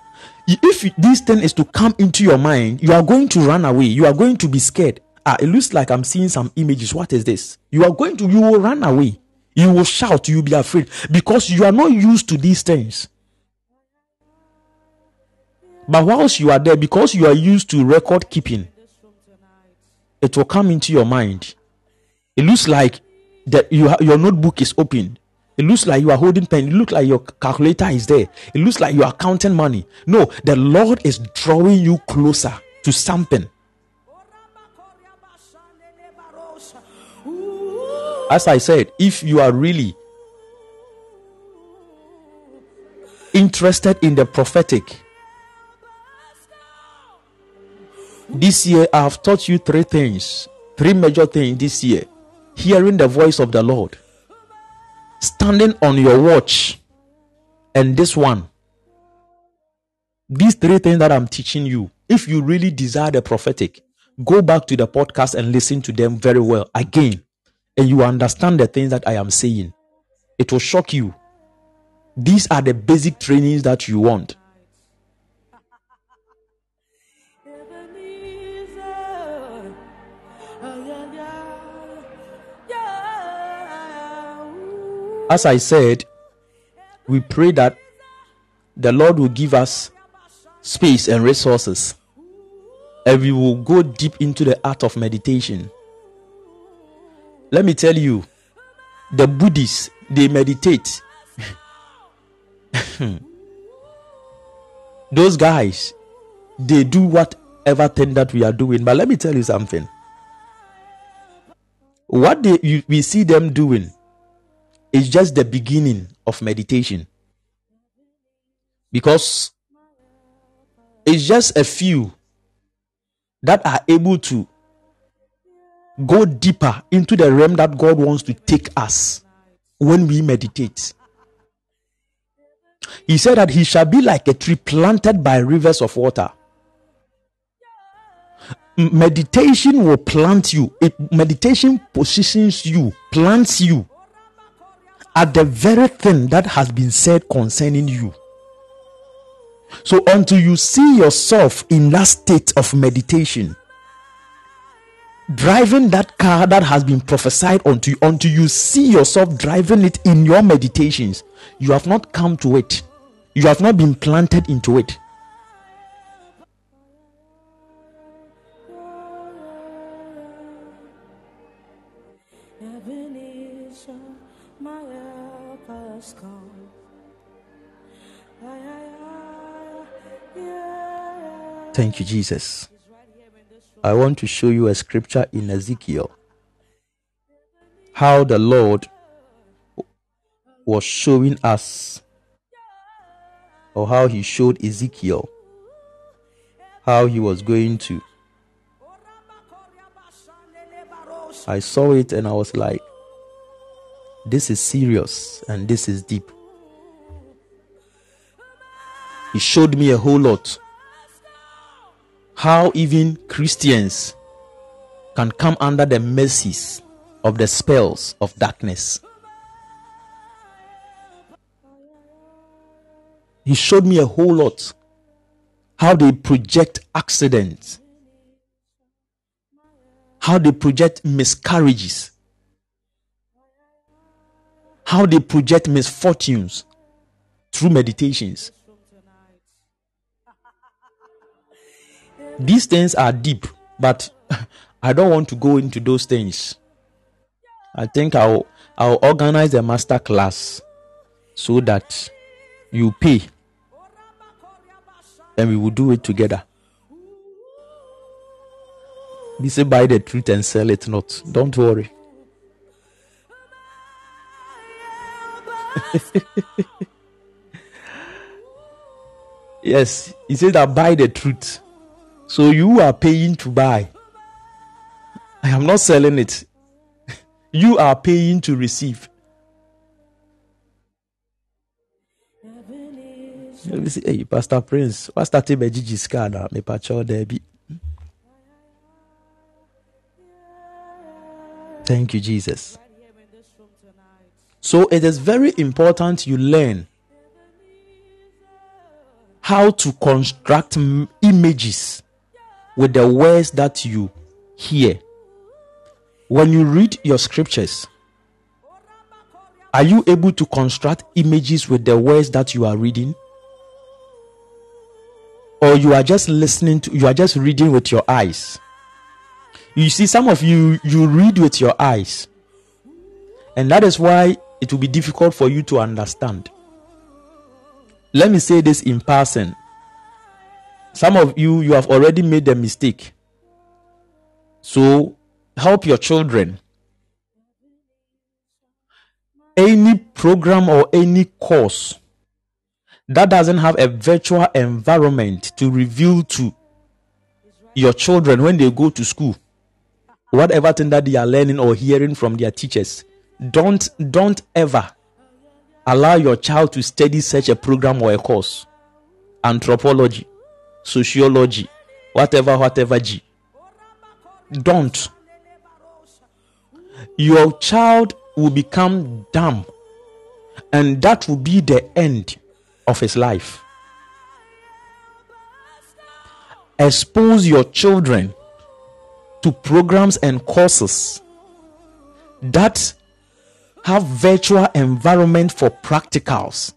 if this thing is to come into your mind, you are going to run away. You are going to be scared ah, it looks like I'm seeing some images. What is this? You are going to, you will run away. You will shout, you will be afraid because you are not used to these things. But whilst you are there, because you are used to record keeping, it will come into your mind. It looks like that you ha- your notebook is open. It looks like you are holding pen. It looks like your calculator is there. It looks like you are counting money. No, the Lord is drawing you closer to something. As I said, if you are really interested in the prophetic, this year I have taught you three things, three major things this year. Hearing the voice of the Lord, standing on your watch, and this one. These three things that I'm teaching you, if you really desire the prophetic, go back to the podcast and listen to them very well again, and you understand the things that I am saying. It will shock you. These are the basic trainings that you want. As I said, we pray that the Lord will give us space and resources, and we will go deep into the art of meditation. Let me tell you, the Buddhists they meditate. Those guys, they do whatever thing that we are doing. But let me tell you something. What they, you, we see them doing is just the beginning of meditation. Because it's just a few that are able to go deeper into the realm that God wants to take us when we meditate. He said that he shall be like a tree planted by rivers of water. Meditation will plant you. It, meditation positions you, plants you at the very thing that has been said concerning you. So, until you see yourself in that state of meditation, driving that car that has been prophesied unto you, until you see yourself driving it in your meditations, you have not come to it. You have not been planted into it. Thank you, Jesus. I want to show you a scripture in Ezekiel. How the Lord was showing us, or how he showed Ezekiel, how he was going to. I saw it and I was like, this is serious and this is deep. He showed me a whole lot how even Christians can come under the mercies of the spells of darkness. He showed me a whole lot how they project accidents, how they project miscarriages, how they project misfortunes through meditations. These things are deep, but I don't want to go into those things. I think I'll I'll organize a master class so that you pay and we will do it together. We say buy the truth and sell it not. Don't worry. yes, he said that buy the truth so you are paying to buy. I am not selling it. You are paying to receive. Let me see. Hey, Pastor Prince, what started by Gigi Scada? Me pacho debi. Thank you, Jesus. So it is very important you learn how to construct images with the words that you hear. When you read your scriptures, are you able to construct images with the words that you are reading? or you are just listening to, you are just reading with your eyes. You see, some of you, you read with your eyes, and that is why it will be difficult for you to understand. Let me say this in person. Some of you, you have already made a mistake. So help your children. Any program or any course that doesn't have a virtual environment to reveal to your children when they go to school whatever thing that they are learning or hearing from their teachers don't don't ever allow your child to study such a program or a course anthropology sociology whatever whatever g. Don't. Your child will become dumb and that will be the end of his life. Expose your children to programs and courses that have virtual environment for practicals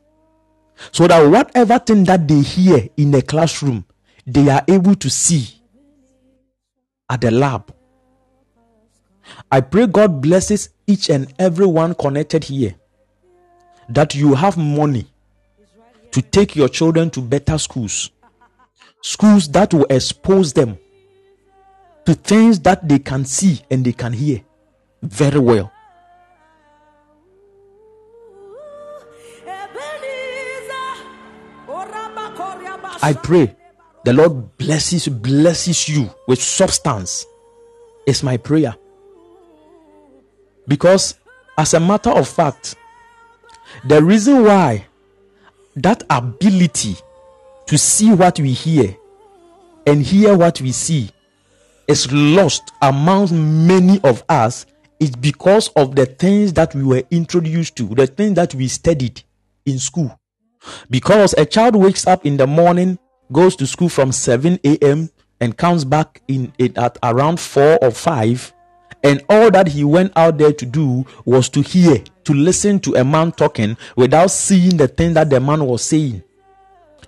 so that whatever thing that they hear in the classroom they are able to see at the lab. I pray god blesses each and every one connected here that you have money to take your children to better schools. Schools that will expose them to things that they can see and they can hear very well. I pray the Lord blesses blesses you with substance. It's my prayer. Because as a matter of fact, the reason why that ability to see what we hear and hear what we see is lost among many of us is because of the things that we were introduced to, the things that we studied in school. Because a child wakes up in the morning, goes to school from 7 a.m., and comes back in, in at around 4 or 5, and all that he went out there to do was to hear, to listen to a man talking without seeing the thing that the man was saying.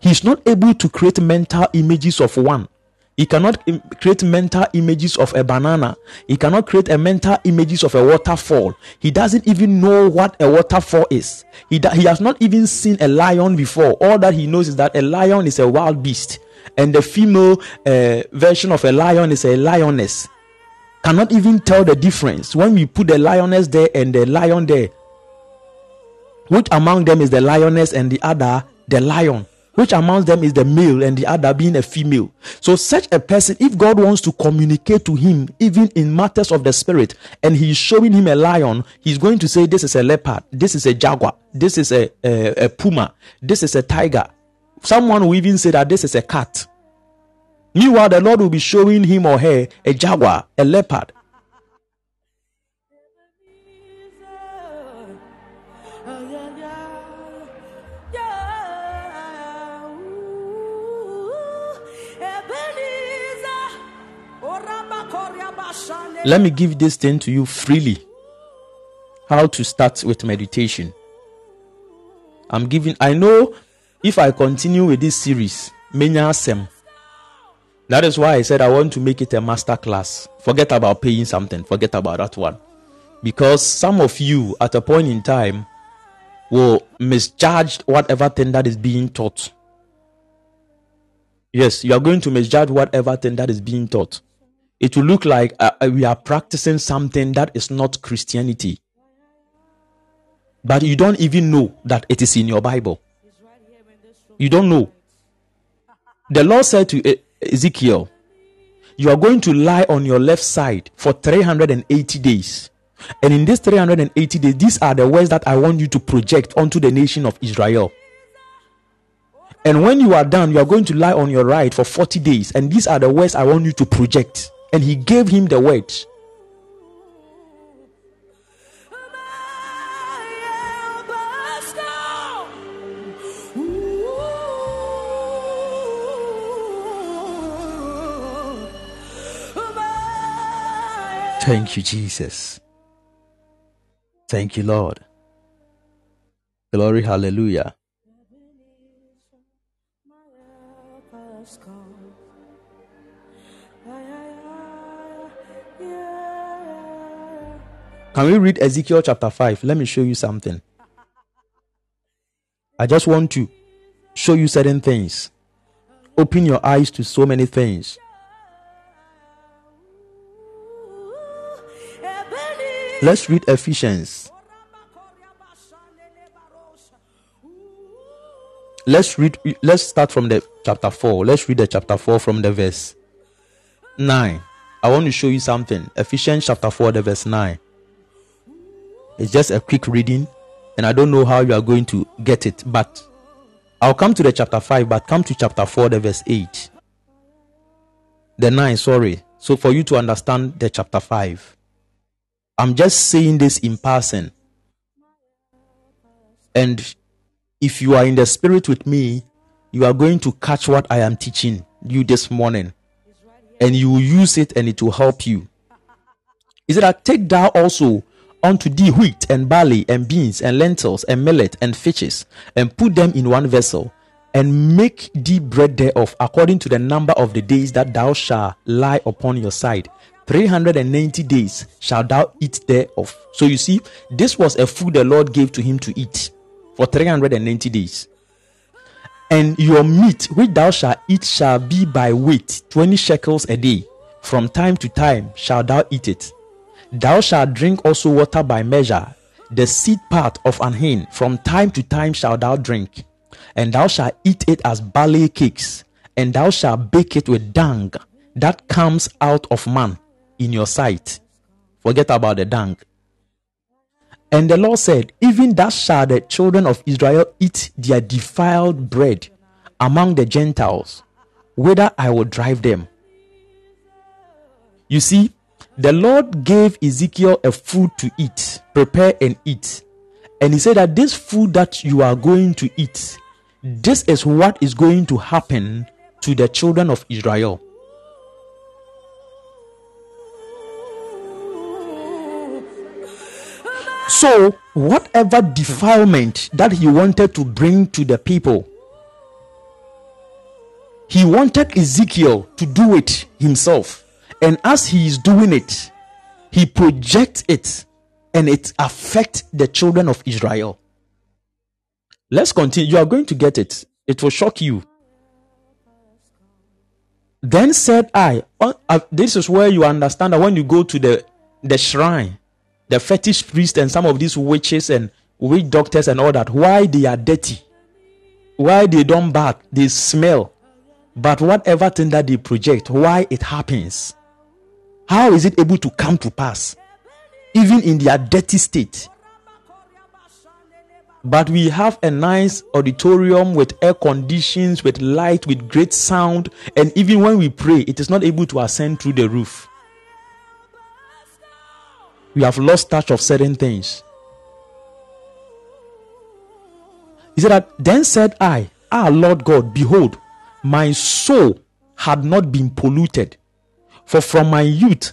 He's not able to create mental images of one. He cannot create mental images of a banana. He cannot create a mental images of a waterfall. He doesn't even know what a waterfall is. He, da- he has not even seen a lion before. All that he knows is that a lion is a wild beast, and the female uh, version of a lion is a lioness. Cannot even tell the difference when we put the lioness there and the lion there. Which among them is the lioness and the other the lion? Which amongst them is the male and the other being a female. So, such a person, if God wants to communicate to him, even in matters of the spirit, and he's showing him a lion, he's going to say, This is a leopard, this is a jaguar, this is a, a, a puma, this is a tiger. Someone will even say that this is a cat. Meanwhile, the Lord will be showing him or her a jaguar, a leopard, Let me give this thing to you freely. How to start with meditation. I'm giving, I know if I continue with this series, Menya That is why I said I want to make it a master class. Forget about paying something, forget about that one. Because some of you at a point in time will misjudge whatever thing that is being taught. Yes, you are going to misjudge whatever thing that is being taught it will look like uh, uh, we are practicing something that is not Christianity. But you don't even know that it is in your Bible. You don't know. The Lord said to Ezekiel, You are going to lie on your left side for 380 days. And in these 380 days, these are the words that I want you to project onto the nation of Israel. And when you are done, you are going to lie on your right for 40 days. And these are the words I want you to project and he gave him the words. Thank you, Jesus. Thank you, Lord. Glory, hallelujah. Can we read Ezekiel chapter 5? Let me show you something. I just want to show you certain things. Open your eyes to so many things. Let's read Ephesians. Let's read let's start from the chapter 4. Let's read the chapter 4 from the verse 9. I want to show you something. Ephesians chapter 4, the verse 9. It's just a quick reading, and I don't know how you are going to get it, but I'll come to the chapter 5, but come to chapter 4, the verse 8. The 9, sorry. So for you to understand the chapter 5. I'm just saying this in passing. And if you are in the spirit with me, you are going to catch what I am teaching you this morning. And you will use it and it will help you. Is it that take thou also unto thee wheat and barley and beans and lentils and millet and fishes, and put them in one vessel, and make thee bread thereof according to the number of the days that thou shalt lie upon your side. 390 days shalt thou eat thereof. So you see, this was a food the Lord gave to him to eat for 390 days. And your meat which thou shalt eat shall be by weight, 20 shekels a day. From time to time shalt thou eat it Thou shalt drink also water by measure, the seed part of an hin. From time to time shalt thou drink, and thou shalt eat it as barley cakes, and thou shalt bake it with dung that comes out of man in your sight. Forget about the dung. And the Lord said, Even thus shall the children of Israel eat their defiled bread among the Gentiles, whither I will drive them. You see, the Lord gave Ezekiel a food to eat, prepare and eat. And he said that this food that you are going to eat, this is what is going to happen to the children of Israel. So, whatever defilement that he wanted to bring to the people, he wanted Ezekiel to do it himself. And as he is doing it, he projects it and it affects the children of Israel. Let's continue. You are going to get it. It will shock you. Then said I, uh, uh, this is where you understand that when you go to the, the shrine, the fetish priest and some of these witches and witch doctors and all that, why they are dirty, why they don't bath, they smell. But whatever thing that they project, why it happens. How is it able to come to pass? Even in their dirty state. But we have a nice auditorium with air conditions, with light, with great sound, and even when we pray, it is not able to ascend through the roof. We have lost touch of certain things. He said that then said I, Ah Lord God, behold, my soul had not been polluted for from my youth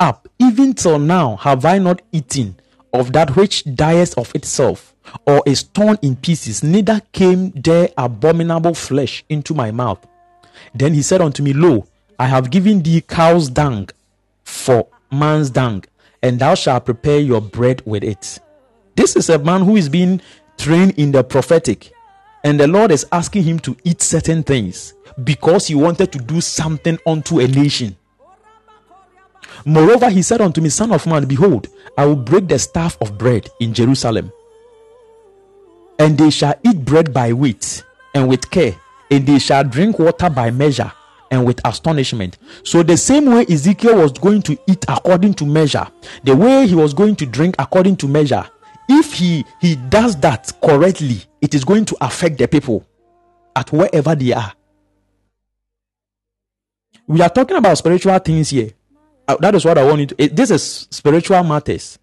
up, even till now, have I not eaten of that which dieth of itself, or is torn in pieces, neither came there abominable flesh into my mouth. Then he said unto me, Lo, I have given thee cow's dung for man's dung, and thou shalt prepare your bread with it. This is a man who is being trained in the prophetic, and the Lord is asking him to eat certain things because he wanted to do something unto a nation. Moreover, he said unto me, Son of man, behold, I will break the staff of bread in Jerusalem, and they shall eat bread by weight and with care, and they shall drink water by measure and with astonishment. So, the same way Ezekiel was going to eat according to measure, the way he was going to drink according to measure, if he, he does that correctly, it is going to affect the people at wherever they are. We are talking about spiritual things here. Uh, that is what I want you to. It, this is spiritual matters.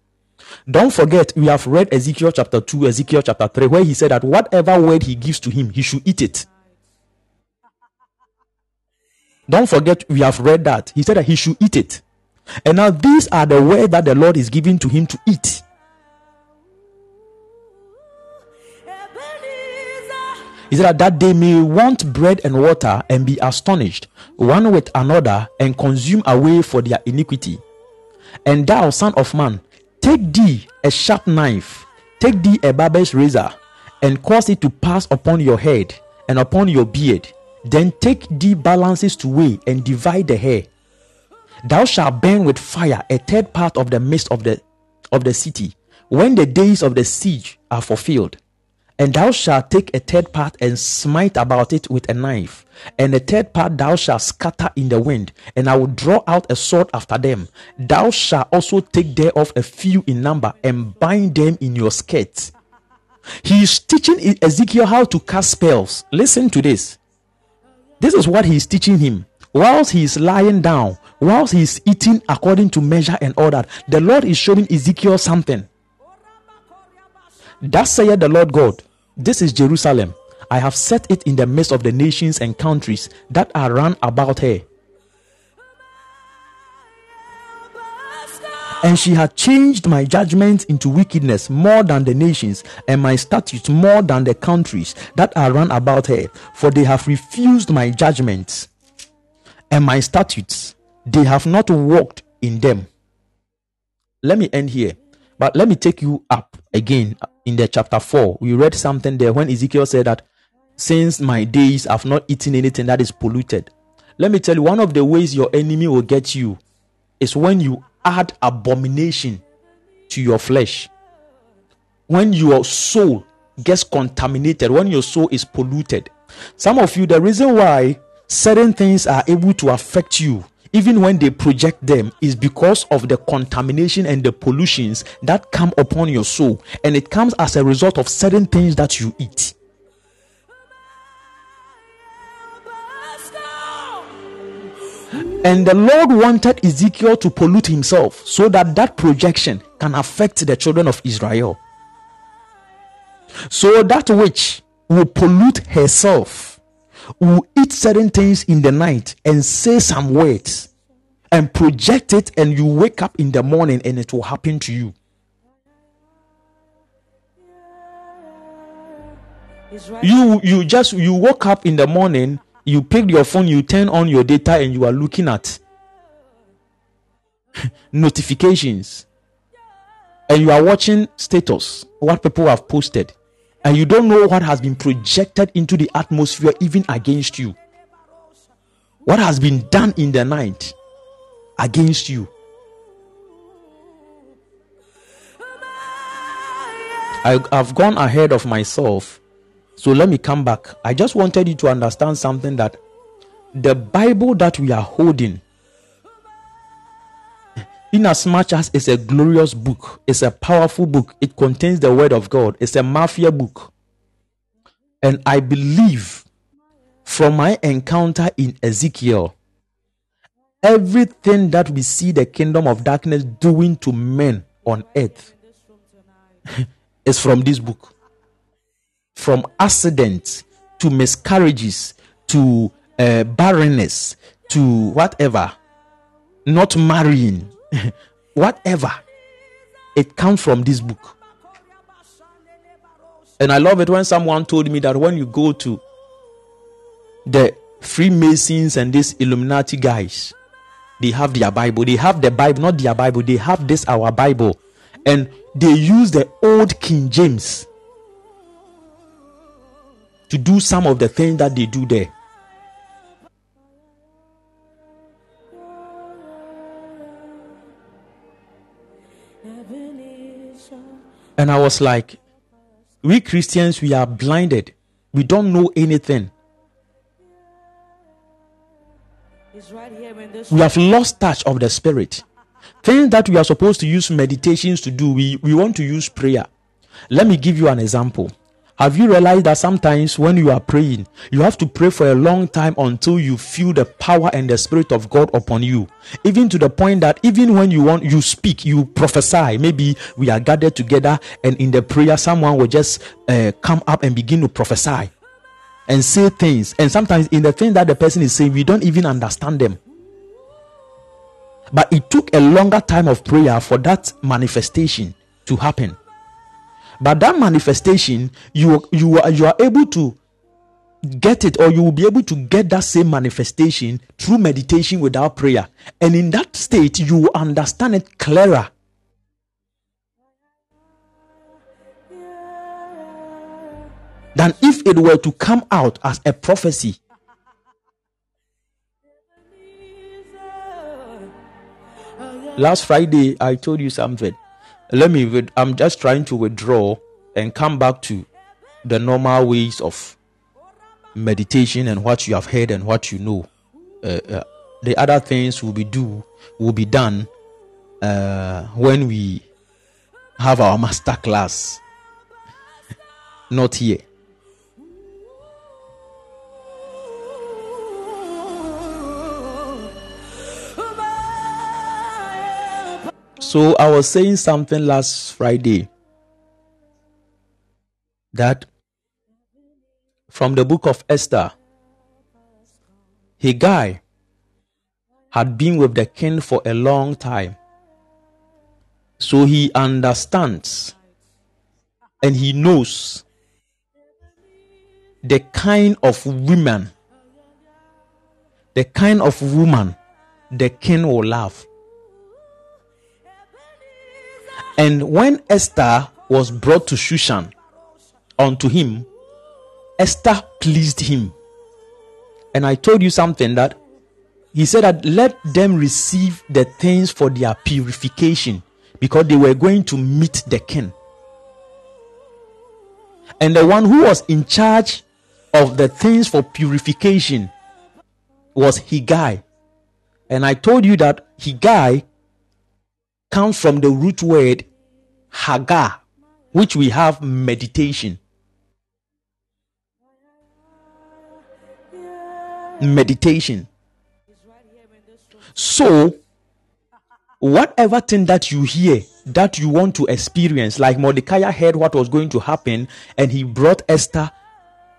Don't forget, we have read Ezekiel chapter 2, Ezekiel chapter 3, where he said that whatever word he gives to him, he should eat it. Don't forget, we have read that. He said that he should eat it. And now these are the words that the Lord is giving to him to eat. He said that they may want bread and water and be astonished one with another and consume away for their iniquity. And thou, son of man, Take thee a sharp knife, take thee a barber's razor, and cause it to pass upon your head and upon your beard. Then take thee balances to weigh and divide the hair. Thou shalt burn with fire a third part of the midst of the of the city when the days of the siege are fulfilled. And thou shalt take a third part and smite about it with a knife, and a third part thou shalt scatter in the wind, and I will draw out a sword after them. Thou shalt also take thereof a few in number and bind them in your skirts. He is teaching Ezekiel how to cast spells. Listen to this. This is what he is teaching him. Whilst he is lying down, whilst he is eating according to measure and all that, the Lord is showing Ezekiel something. Thus saith the Lord God this is Jerusalem. I have set it in the midst of the nations and countries that are run about her. And she had changed my judgment into wickedness more than the nations, and my statutes more than the countries that are run about her. For they have refused my judgments and my statutes, they have not walked in them. Let me end here, but let me take you up again in the chapter 4 we read something there when ezekiel said that since my days i've not eaten anything that is polluted. Let me tell you one of the ways your enemy will get you is when you add abomination to your flesh. When your soul gets contaminated when your soul is polluted. Some of you the reason why certain things are able to affect you even when they project them, is because of the contamination and the pollutions that come upon your soul. And it comes as a result of certain things that you eat. And the Lord wanted Ezekiel to pollute himself so that that projection can affect the children of Israel. So that which will pollute herself will eat certain things in the night and say some words and project it, and you wake up in the morning and it will happen to you. You you just you woke up in the morning, you picked your phone, you turn on your data, and you are looking at notifications, and you are watching status, what people have posted and you don't know what has been projected into the atmosphere, even against you. What has been done in the night against you. I, have gone ahead of myself, so let me come back. I just wanted you to understand something that the Bible that we are holding in as much as it's a glorious book, it's a powerful book, it contains the word of God, it's a mafia book. And I believe from my encounter in Ezekiel, everything that we see the kingdom of darkness doing to men on earth is from this book. From accidents to miscarriages to uh, barrenness to whatever, not marrying whatever, it comes from this book. And I love it when someone told me that when you go to the Freemasons and these Illuminati guys, they have their Bible. They have the Bible, not their Bible. They have this, our Bible. And they use the old King James to do some of the things that they do there. And I was like, we Christians, we are blinded. We don't know anything. we have lost touch of the spirit. Things that we are supposed to use meditations to do, we, we want to use prayer. Let me give you an example. Have you realized that sometimes when you are praying, you have to pray for a long time until you feel the power and the spirit of God upon you? Even to the point that even when you want, you speak, you prophesy. Maybe we are gathered together and in the prayer, someone will just uh, come up and begin to prophesy and say things. And sometimes in the thing that the person is saying, we don't even understand them. But it took a longer time of prayer for that manifestation to happen. But that manifestation, you you are you are able to get it, or you will be able to get that same manifestation through meditation without prayer. And in that state, you will understand it clearer. Than if it were to come out as a prophecy. Last Friday, I told you something. Let me, I'm just trying to withdraw and come back to the normal ways of meditation and what you have heard and what you know. Uh, uh, the other things will be do will be done uh, when we have our master class. Not here. So I was saying something last Friday that from the book of Esther, Hegai had been with the king for a long time. So he understands and he knows the kind of women, the kind of woman the king will love. And when Esther was brought to Shushan unto him, Esther pleased him. And I told you something that he said that let them receive the things for their purification because they were going to meet the king. And the one who was in charge of the things for purification was Hegai. And I told you that Hegai comes from the root word Hagah, which we have meditation. Meditation. So, whatever thing that you hear that you want to experience, like Mordecai heard what was going to happen, and he brought Esther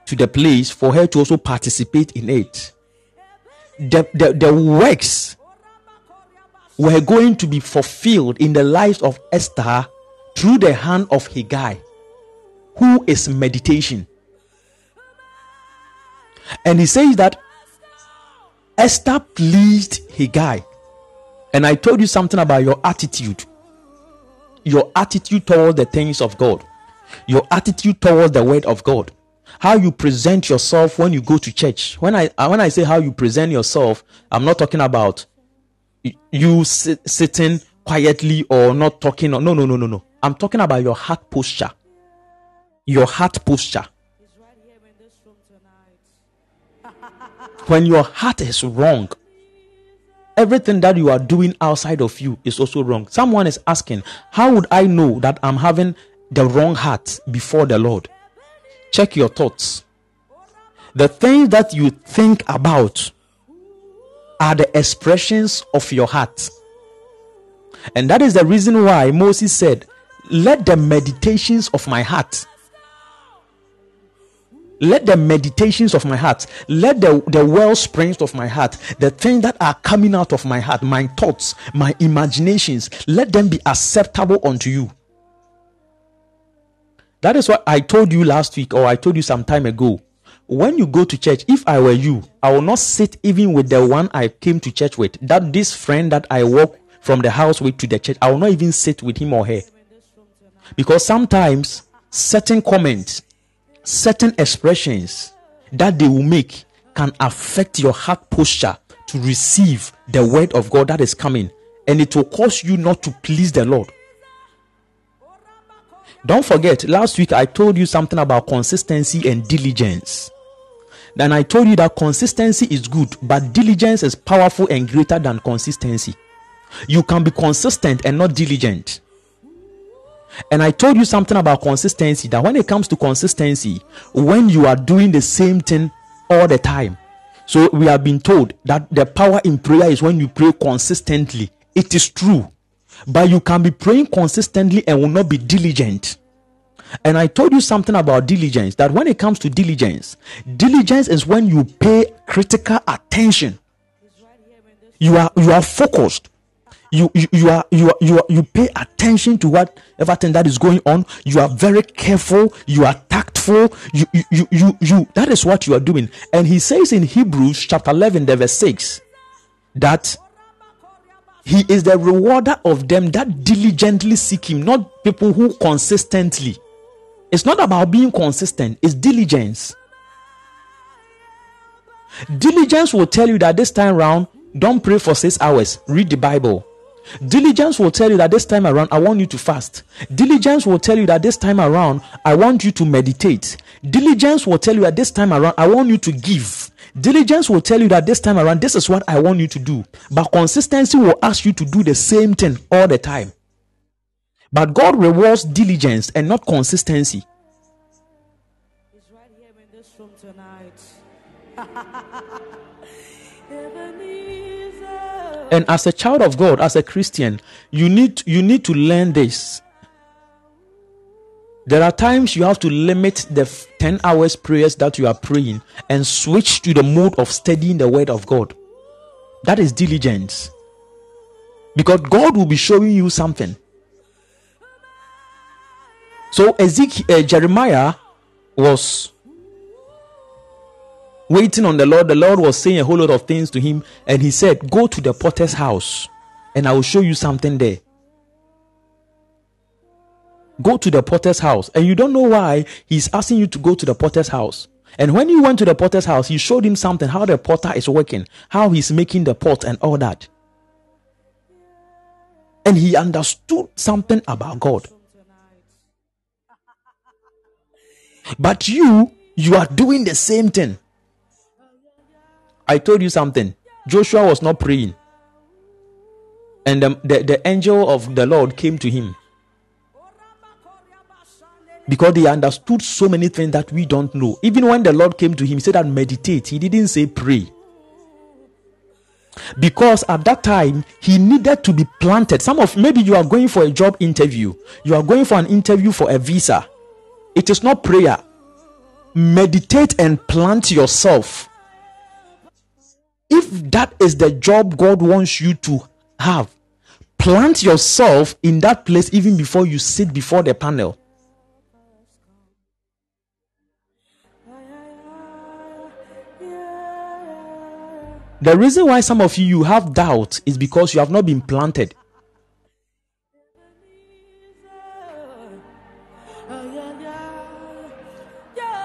to the place for her to also participate in it. The, the, the works were going to be fulfilled in the lives of Esther through the hand of Hegai, who is meditation. And he says that Esther pleased Hegai. And I told you something about your attitude. Your attitude towards the things of God. Your attitude towards the word of God. How you present yourself when you go to church. When I when I say how you present yourself, I'm not talking about you sit, sitting quietly or not talking. Or, no, no, no, no, no. I'm talking about your heart posture. Your heart posture. when your heart is wrong, everything that you are doing outside of you is also wrong. Someone is asking, How would I know that I'm having the wrong heart before the Lord? Check your thoughts. The things that you think about are the expressions of your heart. And that is the reason why Moses said, Let the meditations of my heart let the meditations of my heart, let the, the well springs of my heart, the things that are coming out of my heart, my thoughts, my imaginations, let them be acceptable unto you. That is what I told you last week, or I told you some time ago. When you go to church, if I were you, I will not sit even with the one I came to church with. That this friend that I walk from the house with to the church, I will not even sit with him or her. Because sometimes certain comments certain expressions that they will make can affect your heart posture to receive the word of God that is coming, and it will cause you not to please the Lord. Don't forget, last week I told you something about consistency and diligence. Then I told you that consistency is good, but diligence is powerful and greater than consistency. You can be consistent and not diligent. And I told you something about consistency that when it comes to consistency, when you are doing the same thing all the time, so we have been told that the power in prayer is when you pray consistently. It is true, but you can be praying consistently and will not be diligent. And I told you something about diligence that when it comes to diligence, diligence is when you pay critical attention. You are you are focused. You, you you are you are, you are, you pay attention to whatever thing that is going on. You are very careful. You are tactful. You you you you, you that is what you are doing. And he says in hebrews chapter 11 the verse 6 that he is the rewarder of them that diligently seek him not people who consistently It's not about being consistent, it's diligence. Diligence will tell you that this time around, don't pray for six hours, read the Bible. Diligence will tell you that this time around, I want you to fast. Diligence will tell you that this time around, I want you to meditate. Diligence will tell you that this time around, I want you to give. Diligence will tell you that this time around, this is what I want you to do. But consistency will ask you to do the same thing all the time. But God rewards diligence and not consistency. He's right here in this room tonight. and as a child of God, as a Christian, you need you need to learn this. There are times you have to limit the 10 hours prayers that you are praying and switch to the mode of studying the word of God. That is diligence. Because God will be showing you something. So Ezekiel, uh, Jeremiah was waiting on the Lord. The Lord was saying a whole lot of things to him, and he said, Go to the potter's house, and I will show you something there. Go to the potter's house, and you don't know why he's asking you to go to the potter's house. And when you went to the potter's house, he showed him something how the potter is working, how he's making the pot, and all that. And he understood something about God. But you, you are doing the same thing. I told you something. Joshua was not praying. And the, the, the angel of the Lord came to him. Because he understood so many things that we don't know. Even when the Lord came to him, he said that meditate. He didn't say pray. Because at that time he needed to be planted. Some of maybe you are going for a job interview, you are going for an interview for a visa. It is not prayer. Meditate and plant yourself. If that is the job God wants you to have, plant yourself in that place even before you sit before the panel. The reason why some of you, you have doubt is because you have not been planted.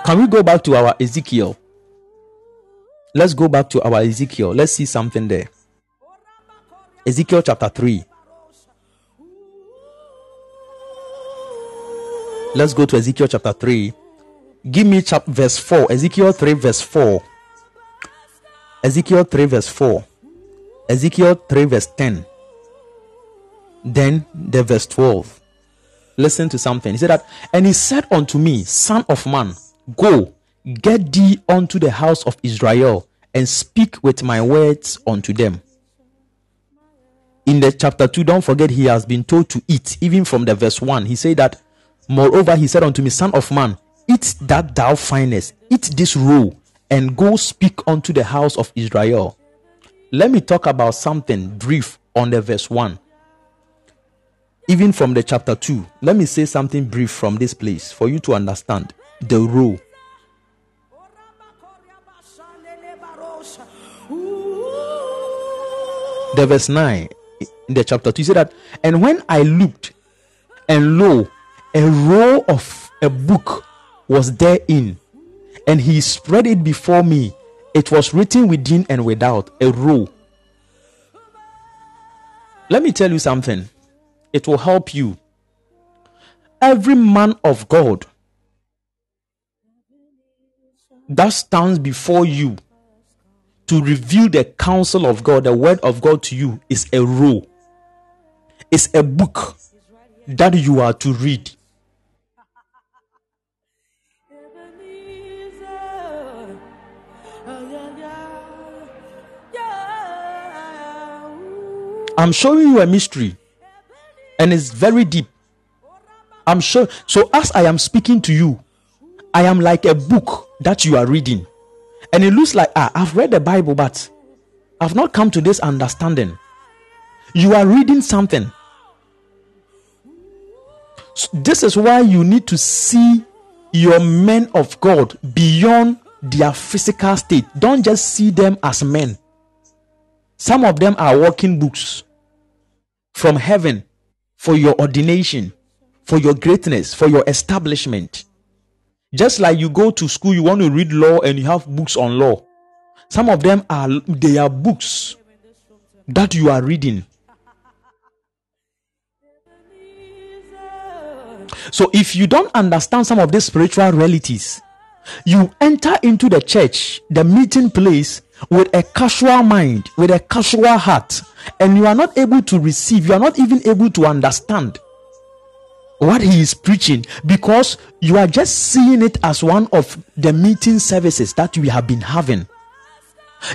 Can we go back to our Ezekiel? Let's go back to our Ezekiel. Let's see something there. Ezekiel chapter 3. Let's go to Ezekiel chapter 3. Give me chap- verse 4. Ezekiel 3, verse 4. Ezekiel 3, verse 4. Ezekiel 3, verse 10. Then the verse 12. Listen to something. He said that, and he said unto me, Son of man, Go, get thee unto the house of Israel, and speak with my words unto them. In the chapter 2, don't forget he has been told to eat, even from the verse 1. He said that, Moreover, he said unto me, Son of man, eat that thou findest, eat this roll, and go speak unto the house of Israel. Let me talk about something brief on the verse 1. Even from the chapter 2, let me say something brief from this place for you to understand the rule. The verse 9 in the chapter 2 he said that, and when I looked, and lo, a roll of a book was therein, and he spread it before me. It was written within and without, a roll. Let me tell you something, it will help you. Every man of God that stands before you to reveal the counsel of God, the word of God to you, is a rule. It's a book that you are to read. I'm showing you a mystery, and it's very deep. I'm sure. So, as I am speaking to you, I am like a book that you are reading. And it looks like, ah, I've read the Bible, but I've not come to this understanding. You are reading something. So this is why you need to see your men of God beyond their physical state. Don't just see them as men. Some of them are walking books from heaven for your ordination, for your greatness, for your establishment. Just like you go to school, you want to read law and you have books on law. Some of them are they are books that you are reading. So if you don't understand some of these spiritual realities, you enter into the church, the meeting place with a casual mind, with a casual heart, and you are not able to receive, you are not even able to understand what he is preaching because you are just seeing it as one of the meeting services that we have been having.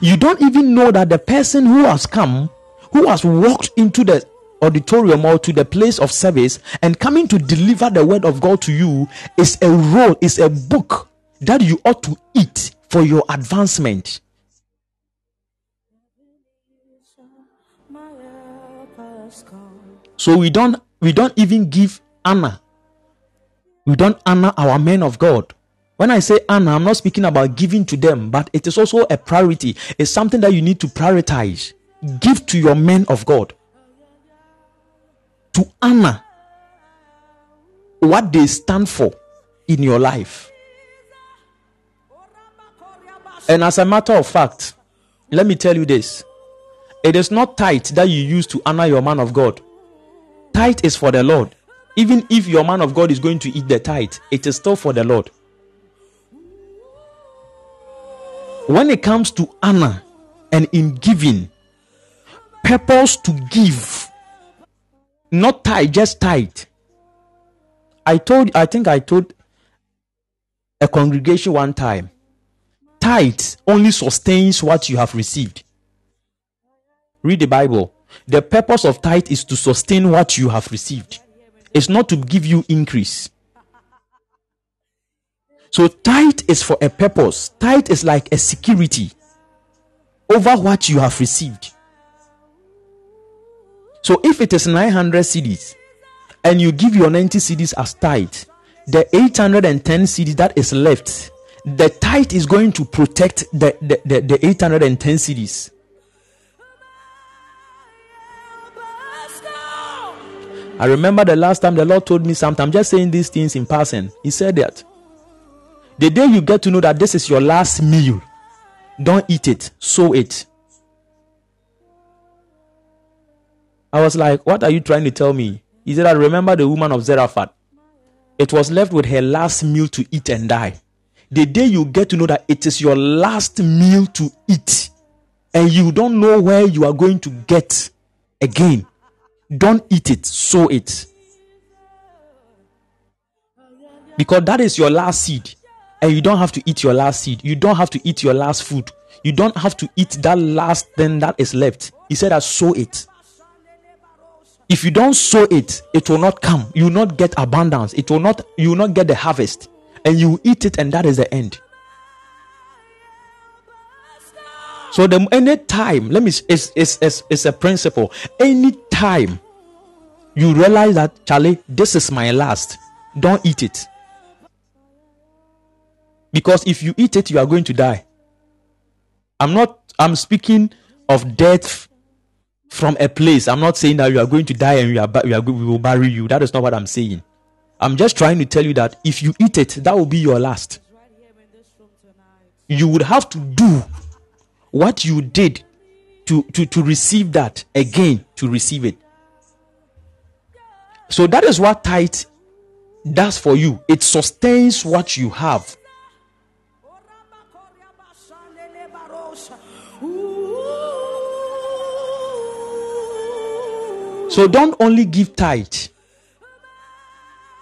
You don't even know that the person who has come, who has walked into the auditorium or to the place of service and coming to deliver the word of God to you is a roll, is a book that you ought to eat for your advancement. So we don't we don't even give honor. We don't honor our men of God. When I say honor, I'm not speaking about giving to them, but it is also a priority. It's something that you need to prioritize. Give to your men of God. To honor what they stand for in your life. And as a matter of fact, let me tell you this it is not tithe that you use to honor your man of God. Tithe is for the Lord. Even if your man of God is going to eat the tithe, it is still for the Lord. When it comes to honor and in giving, purpose to give, not tithe, just tithe. I told, I think I told a congregation one time, tithe only sustains what you have received. Read the Bible. The purpose of tithe is to sustain what you have received. It's not to give you increase. So tithe is for a purpose. Tithe is like a security over what you have received. So if it is 900 cedis and you give your 90 cedis as tithe, the 810 cedis that is left, the tithe is going to protect the, the, the, the 810 cedis. I remember the last time the Lord told me something. I'm just saying these things in passing. He said that the day you get to know that this is your last meal, don't eat it, sow it. I was like, What are you trying to tell me? He said, I remember the woman of Zarephath. It was left with her last meal to eat and die. The day you get to know that it is your last meal to eat, and you don't know where you are going to get again, don't eat it, sow it. Because that is your last seed. And you don't have to eat your last seed. You don't have to eat your last food. You don't have to eat that last thing that is left. He said, I sow it. If you don't sow it, it will not come. You will not get abundance. It will not, you will not get the harvest. And you eat it, and that is the end. So the any time, let me it's, it's, it's, it's a principle. Any time you realize that Charlie, this is my last, don't eat it. Because if you eat it, you are going to die. I'm not, I'm speaking of death from a place. I'm not saying that you are going to die and we, are, we, are, we will bury you. That is not what I'm saying. I'm just trying to tell you that if you eat it, that will be your last. You would have to do what you did to, to, to receive that again to receive it. So that is what tithe does for you. It sustains what you have. So don't only give tithe.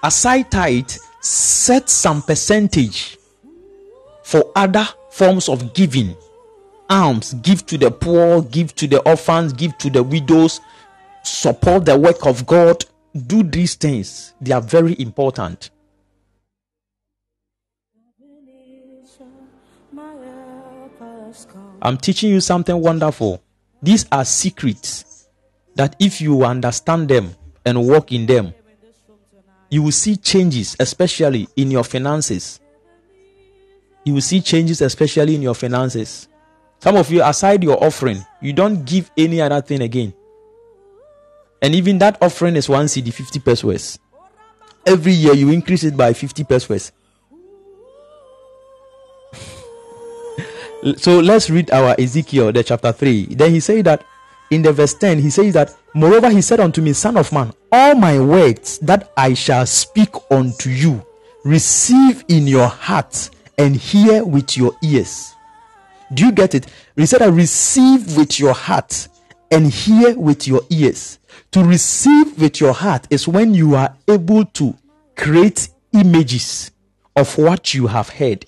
Aside tithe, set some percentage for other forms of giving. Alms, give to the poor, give to the orphans, give to the widows, support the work of God. Do these things, they are very important. I'm teaching you something wonderful. These are secrets that if you understand them and walk in them, you will see changes, especially in your finances. You will see changes, especially in your finances. Some of you, aside your offering, you don't give any other thing again. And even that offering is one cedi, 50 pesewas. Every year you increase it by 50 pesewas. So let's read our Ezekiel, the chapter 3. Then he said that in the verse 10, he says that, Moreover, he said unto me, Son of man, all my words that I shall speak unto you, receive in your heart and hear with your ears. Do you get it? He said, I receive with your heart and hear with your ears. To receive with your heart is when you are able to create images of what you have heard.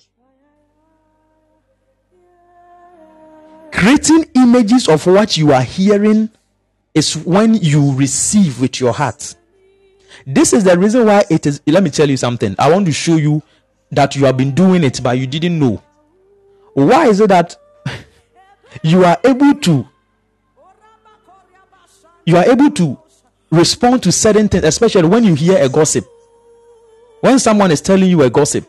Creating images of what you are hearing is when you receive with your heart. This is the reason why it is. Let me tell you something. I want to show you that you have been doing it, but you didn't know. Why is it that you are able to you are able to respond to certain things, especially when you hear a gossip. When someone is telling you a gossip,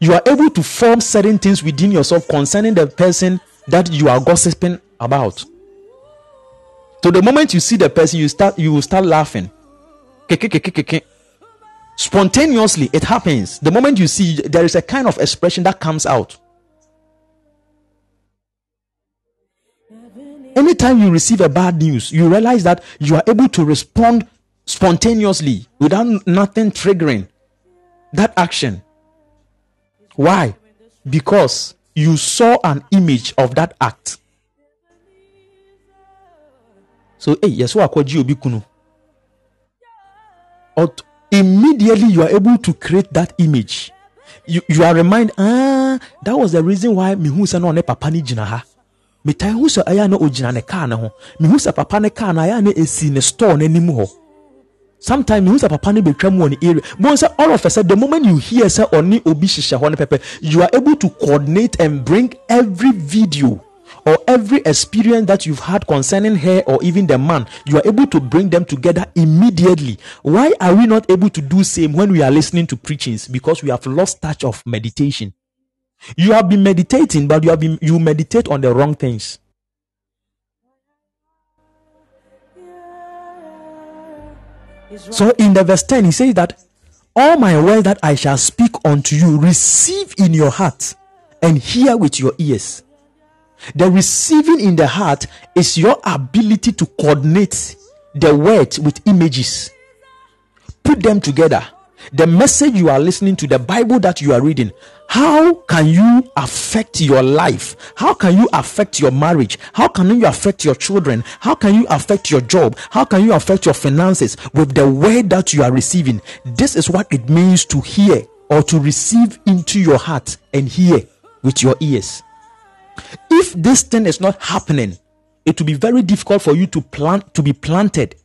you are able to form certain things within yourself concerning the person that you are gossiping about. So the moment you see the person, you start you will start laughing. Spontaneously, it happens. The moment you see, there is a kind of expression that comes out. Anytime you receive a bad news, you realize that you are able to respond spontaneously without nothing triggering that action. Why? Because you saw an image of that act. So, hey, yes, what kunu. Immediately you are able to create that image. You, you are reminded, ah, that was the reason why who no papa ni jina ha. metae hu sɛ ɛyɛ na ogyina ne kaa ne ho. Mehu sɛ papa ne kaa no ɛyɛ na ɛsi ne store n'anim hɔ sometimes mehu sɛ papa no bɛtwa mu wɔ ne area. Bohu sɛ all of a sudden the moment you hear sɛ ɔne obi hyehyɛ hɔ no pɛpɛ you are able to coordinate and bring every video or every experience that you've had concerning her or even the man you are able to bring them together immediately. Why are we not able to do same when we are listening to preachings? Because we have lost touch of meditation you have been meditating, but you have been you meditate on the wrong things. So in the verse 10, he says that all my words that I shall speak unto you, receive in your heart and hear with your ears. The receiving in the heart is your ability to coordinate the words with images, put them together. The message you are listening to, the Bible that you are reading, how can you affect your life? How can you affect your marriage? How can you affect your children? How can you affect your job? How can you affect your finances with the word that you are receiving? This is what it means to hear or to receive into your heart and hear with your ears. If this thing is not happening, it will be very difficult for you to plant to be planted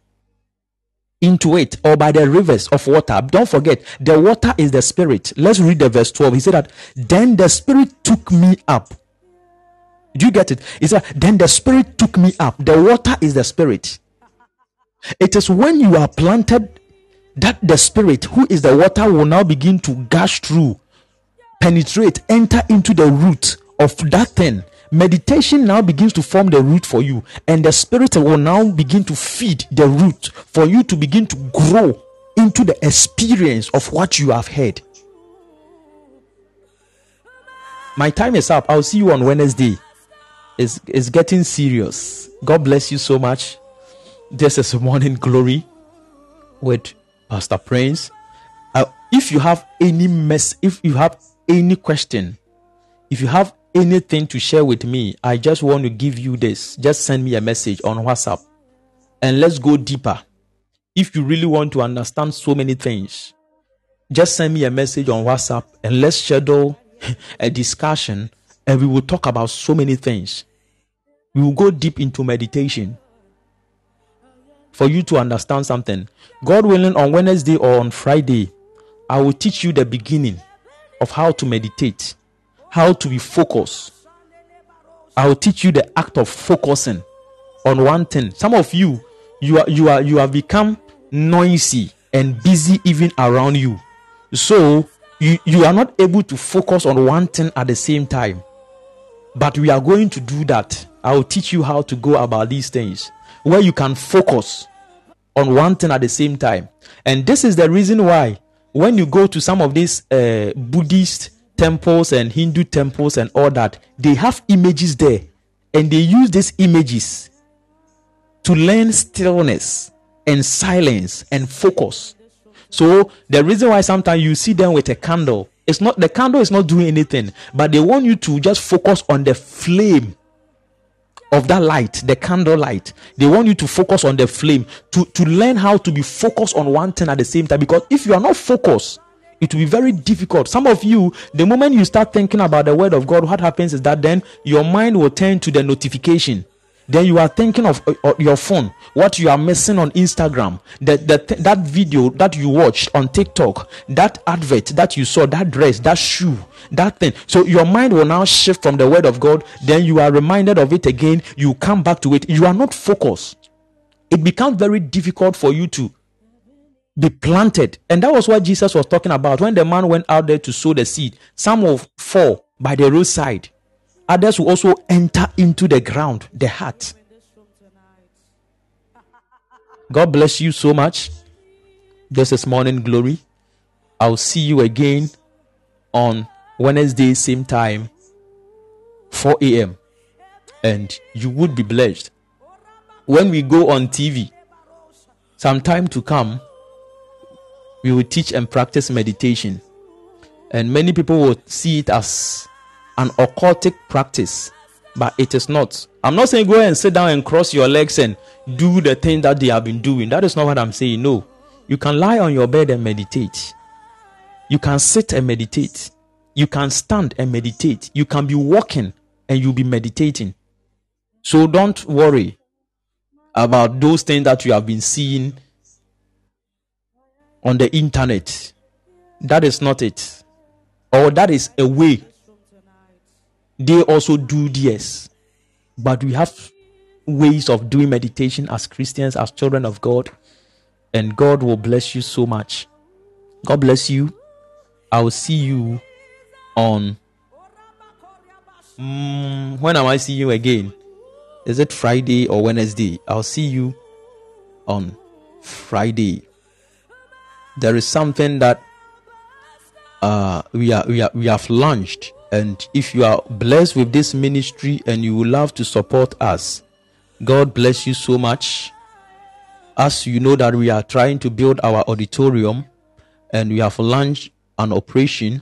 into it or by the rivers of water. Don't forget, the water is the spirit. Let's read the verse 12. He said that, then the spirit took me up. Do you get it? He said, then the spirit took me up. The water is the spirit. It is when you are planted that the spirit, who is the water, will now begin to gush through, penetrate, enter into the root of that thing meditation now begins to form the root for you, and the spirit will now begin to feed the root for you to begin to grow into the experience of what you have heard. My time is up. I'll see you on Wednesday. It's, it's getting serious. God bless you so much. This is morning glory with Pastor Prince. Uh, if you have any mess, if you have any question, if you have anything to share with me, I just want to give you this. Just send me a message on WhatsApp and let's go deeper. If you really want to understand so many things, just send me a message on WhatsApp and let's schedule a discussion and we will talk about so many things. We will go deep into meditation for you to understand something. God willing, on Wednesday or on Friday, I will teach you the beginning of how to meditate how to be focused. I will teach you the act of focusing on one thing. Some of you, you are you are you have become noisy and busy even around you. So you, you are not able to focus on one thing at the same time. But we are going to do that. I will teach you how to go about these things where you can focus on one thing at the same time. And this is the reason why when you go to some of these uh, Buddhist temples and Hindu temples and all that, they have images there. And they use these images to learn stillness and silence and focus. So the reason why sometimes you see them with a candle, it's not the candle is not doing anything, but they want you to just focus on the flame of that light, the candle light. They want you to focus on the flame to, to learn how to be focused on one thing at the same time. Because if you are not focused, it will be very difficult. Some of you, the moment you start thinking about the word of God, what happens is that then your mind will turn to the notification. Then you are thinking of uh, your phone what you are missing on instagram that that that video that you watched on tiktok that advert that you saw that dress that shoe that thing. So your mind will now shift from the word of god. Then you are reminded of it again. You come back to it. You are not focused. It becomes very difficult for you to be planted and that was what jesus was talking about when the man went out there to sow the seed some will fall by the roadside others will also enter into the ground, the heart. God bless you so much. This is morning glory. I'll see you again on Wednesday, same time, 4 a.m. And you would be blessed. When we go on TV, some time to come, we will teach and practice meditation. And many people will see it as an occultic practice, but it is not. I'm not saying go and sit down and cross your legs and do the thing that they have been doing. That is not what I'm saying. No. You can lie on your bed and meditate. You can sit and meditate. You can stand and meditate. You can be walking and you'll be meditating. So don't worry about those things that you have been seeing on the internet. That is not it. Or that is a way they also do this. But we have ways of doing meditation as Christians, as children of God, and God will bless you so much. God bless you. I will see you on. Mm, when am I see you again? Is it Friday or Wednesday? I'll see you on Friday. There is something that uh, we are we are we have launched and if you are blessed with this ministry and you would love to support us, God bless you so much. As you know that we are trying to build our auditorium and we have launched an operation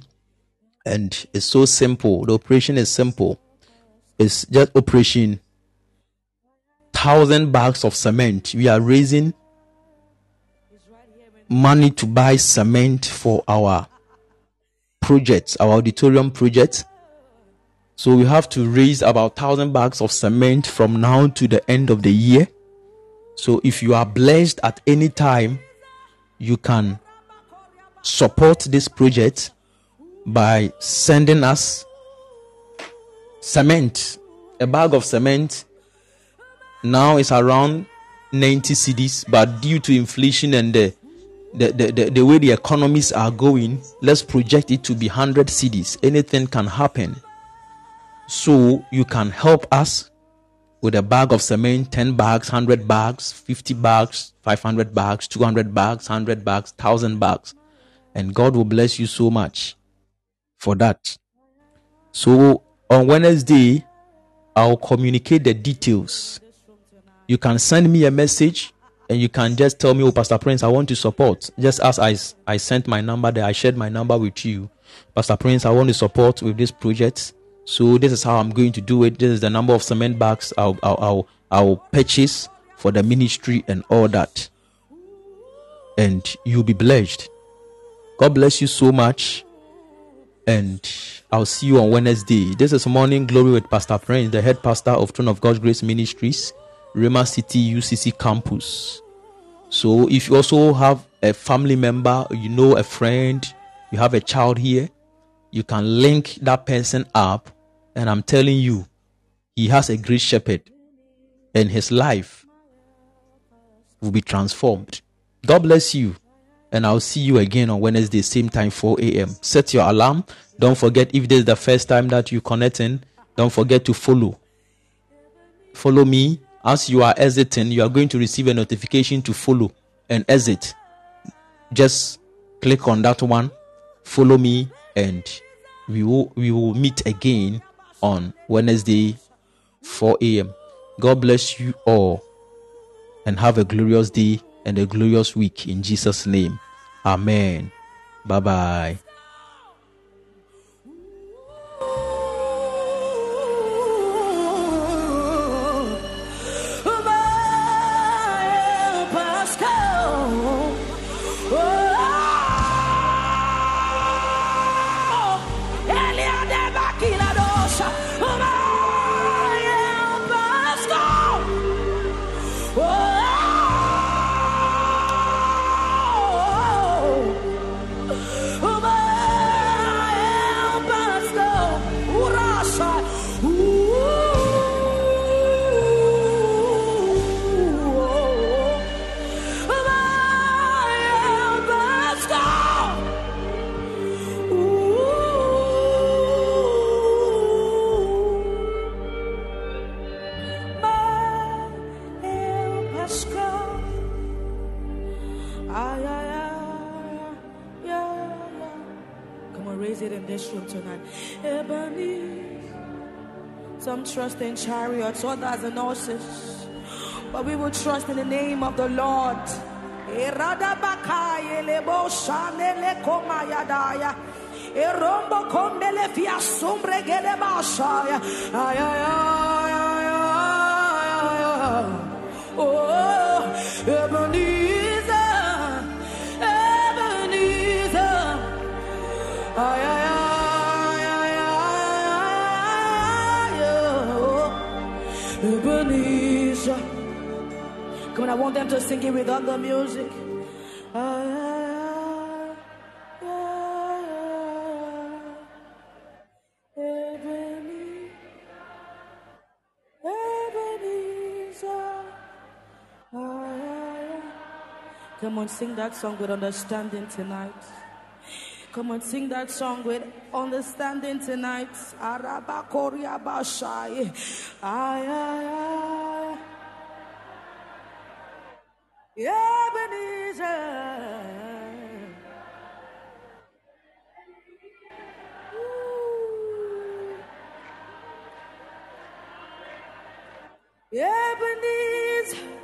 and it's so simple. The operation is simple. It's just operation thousand bags of cement. We are raising money to buy cement for our project, our auditorium project. So we have to raise about thousand bags of cement from now to the end of the year. So if you are blessed at any time, you can support this project by sending us cement. A bag of cement now it's around 90 cedis, but due to inflation and the the, the, the, way the economies are going, let's project it to be 100 cedis. Anything can happen. So you can help us with a bag of cement, 10 bags, 100 bags, 50 bags, 500 bags, 200 bags, 100 bags, 1000 bags. And God will bless you so much for that. So on Wednesday, I'll communicate the details. You can send me a message and you can just tell me, oh, Pastor Prince, I want to support. Just as I, I sent my number there, I shared my number with you. Pastor Prince, I want to support with this project. So this is how I'm going to do it. This is the number of cement bags I'll, I'll, I'll, I'll purchase for the ministry and all that. And you'll be blessed. God bless you so much. And I'll see you on Wednesday. This is Morning Glory with Pastor Prince, the head pastor of Throne of God's Grace Ministries. Rhema City UCC campus. So if you also have a family member, you know a friend, you have a child here, you can link that person up. And I'm telling you, he has a great shepherd, and his life will be transformed. God bless you. And I'll see you again on Wednesday, same time, 4 a.m. Set your alarm. Don't forget, if this is the first time that you connect in, don't forget to follow. Follow me as you are exiting, you are going to receive a notification to follow and exit. Just click on that one, follow me, and we will we will meet again on Wednesday 4 a.m. God bless you all and have a glorious day and a glorious week in Jesus' name. Amen. Bye bye. Trust in chariots, others in horses, but we will trust in the name of the Lord. Oh, Ebenezer, Ebenezer. Come on, I want them to sing it with other music. Ah, ah, ah. Come on, sing that song with understanding tonight. Come on, sing that song with understanding tonight. Arabakoria Bashai. Ay, ay, ay. Ebenezer. Ooh. Ebenezer.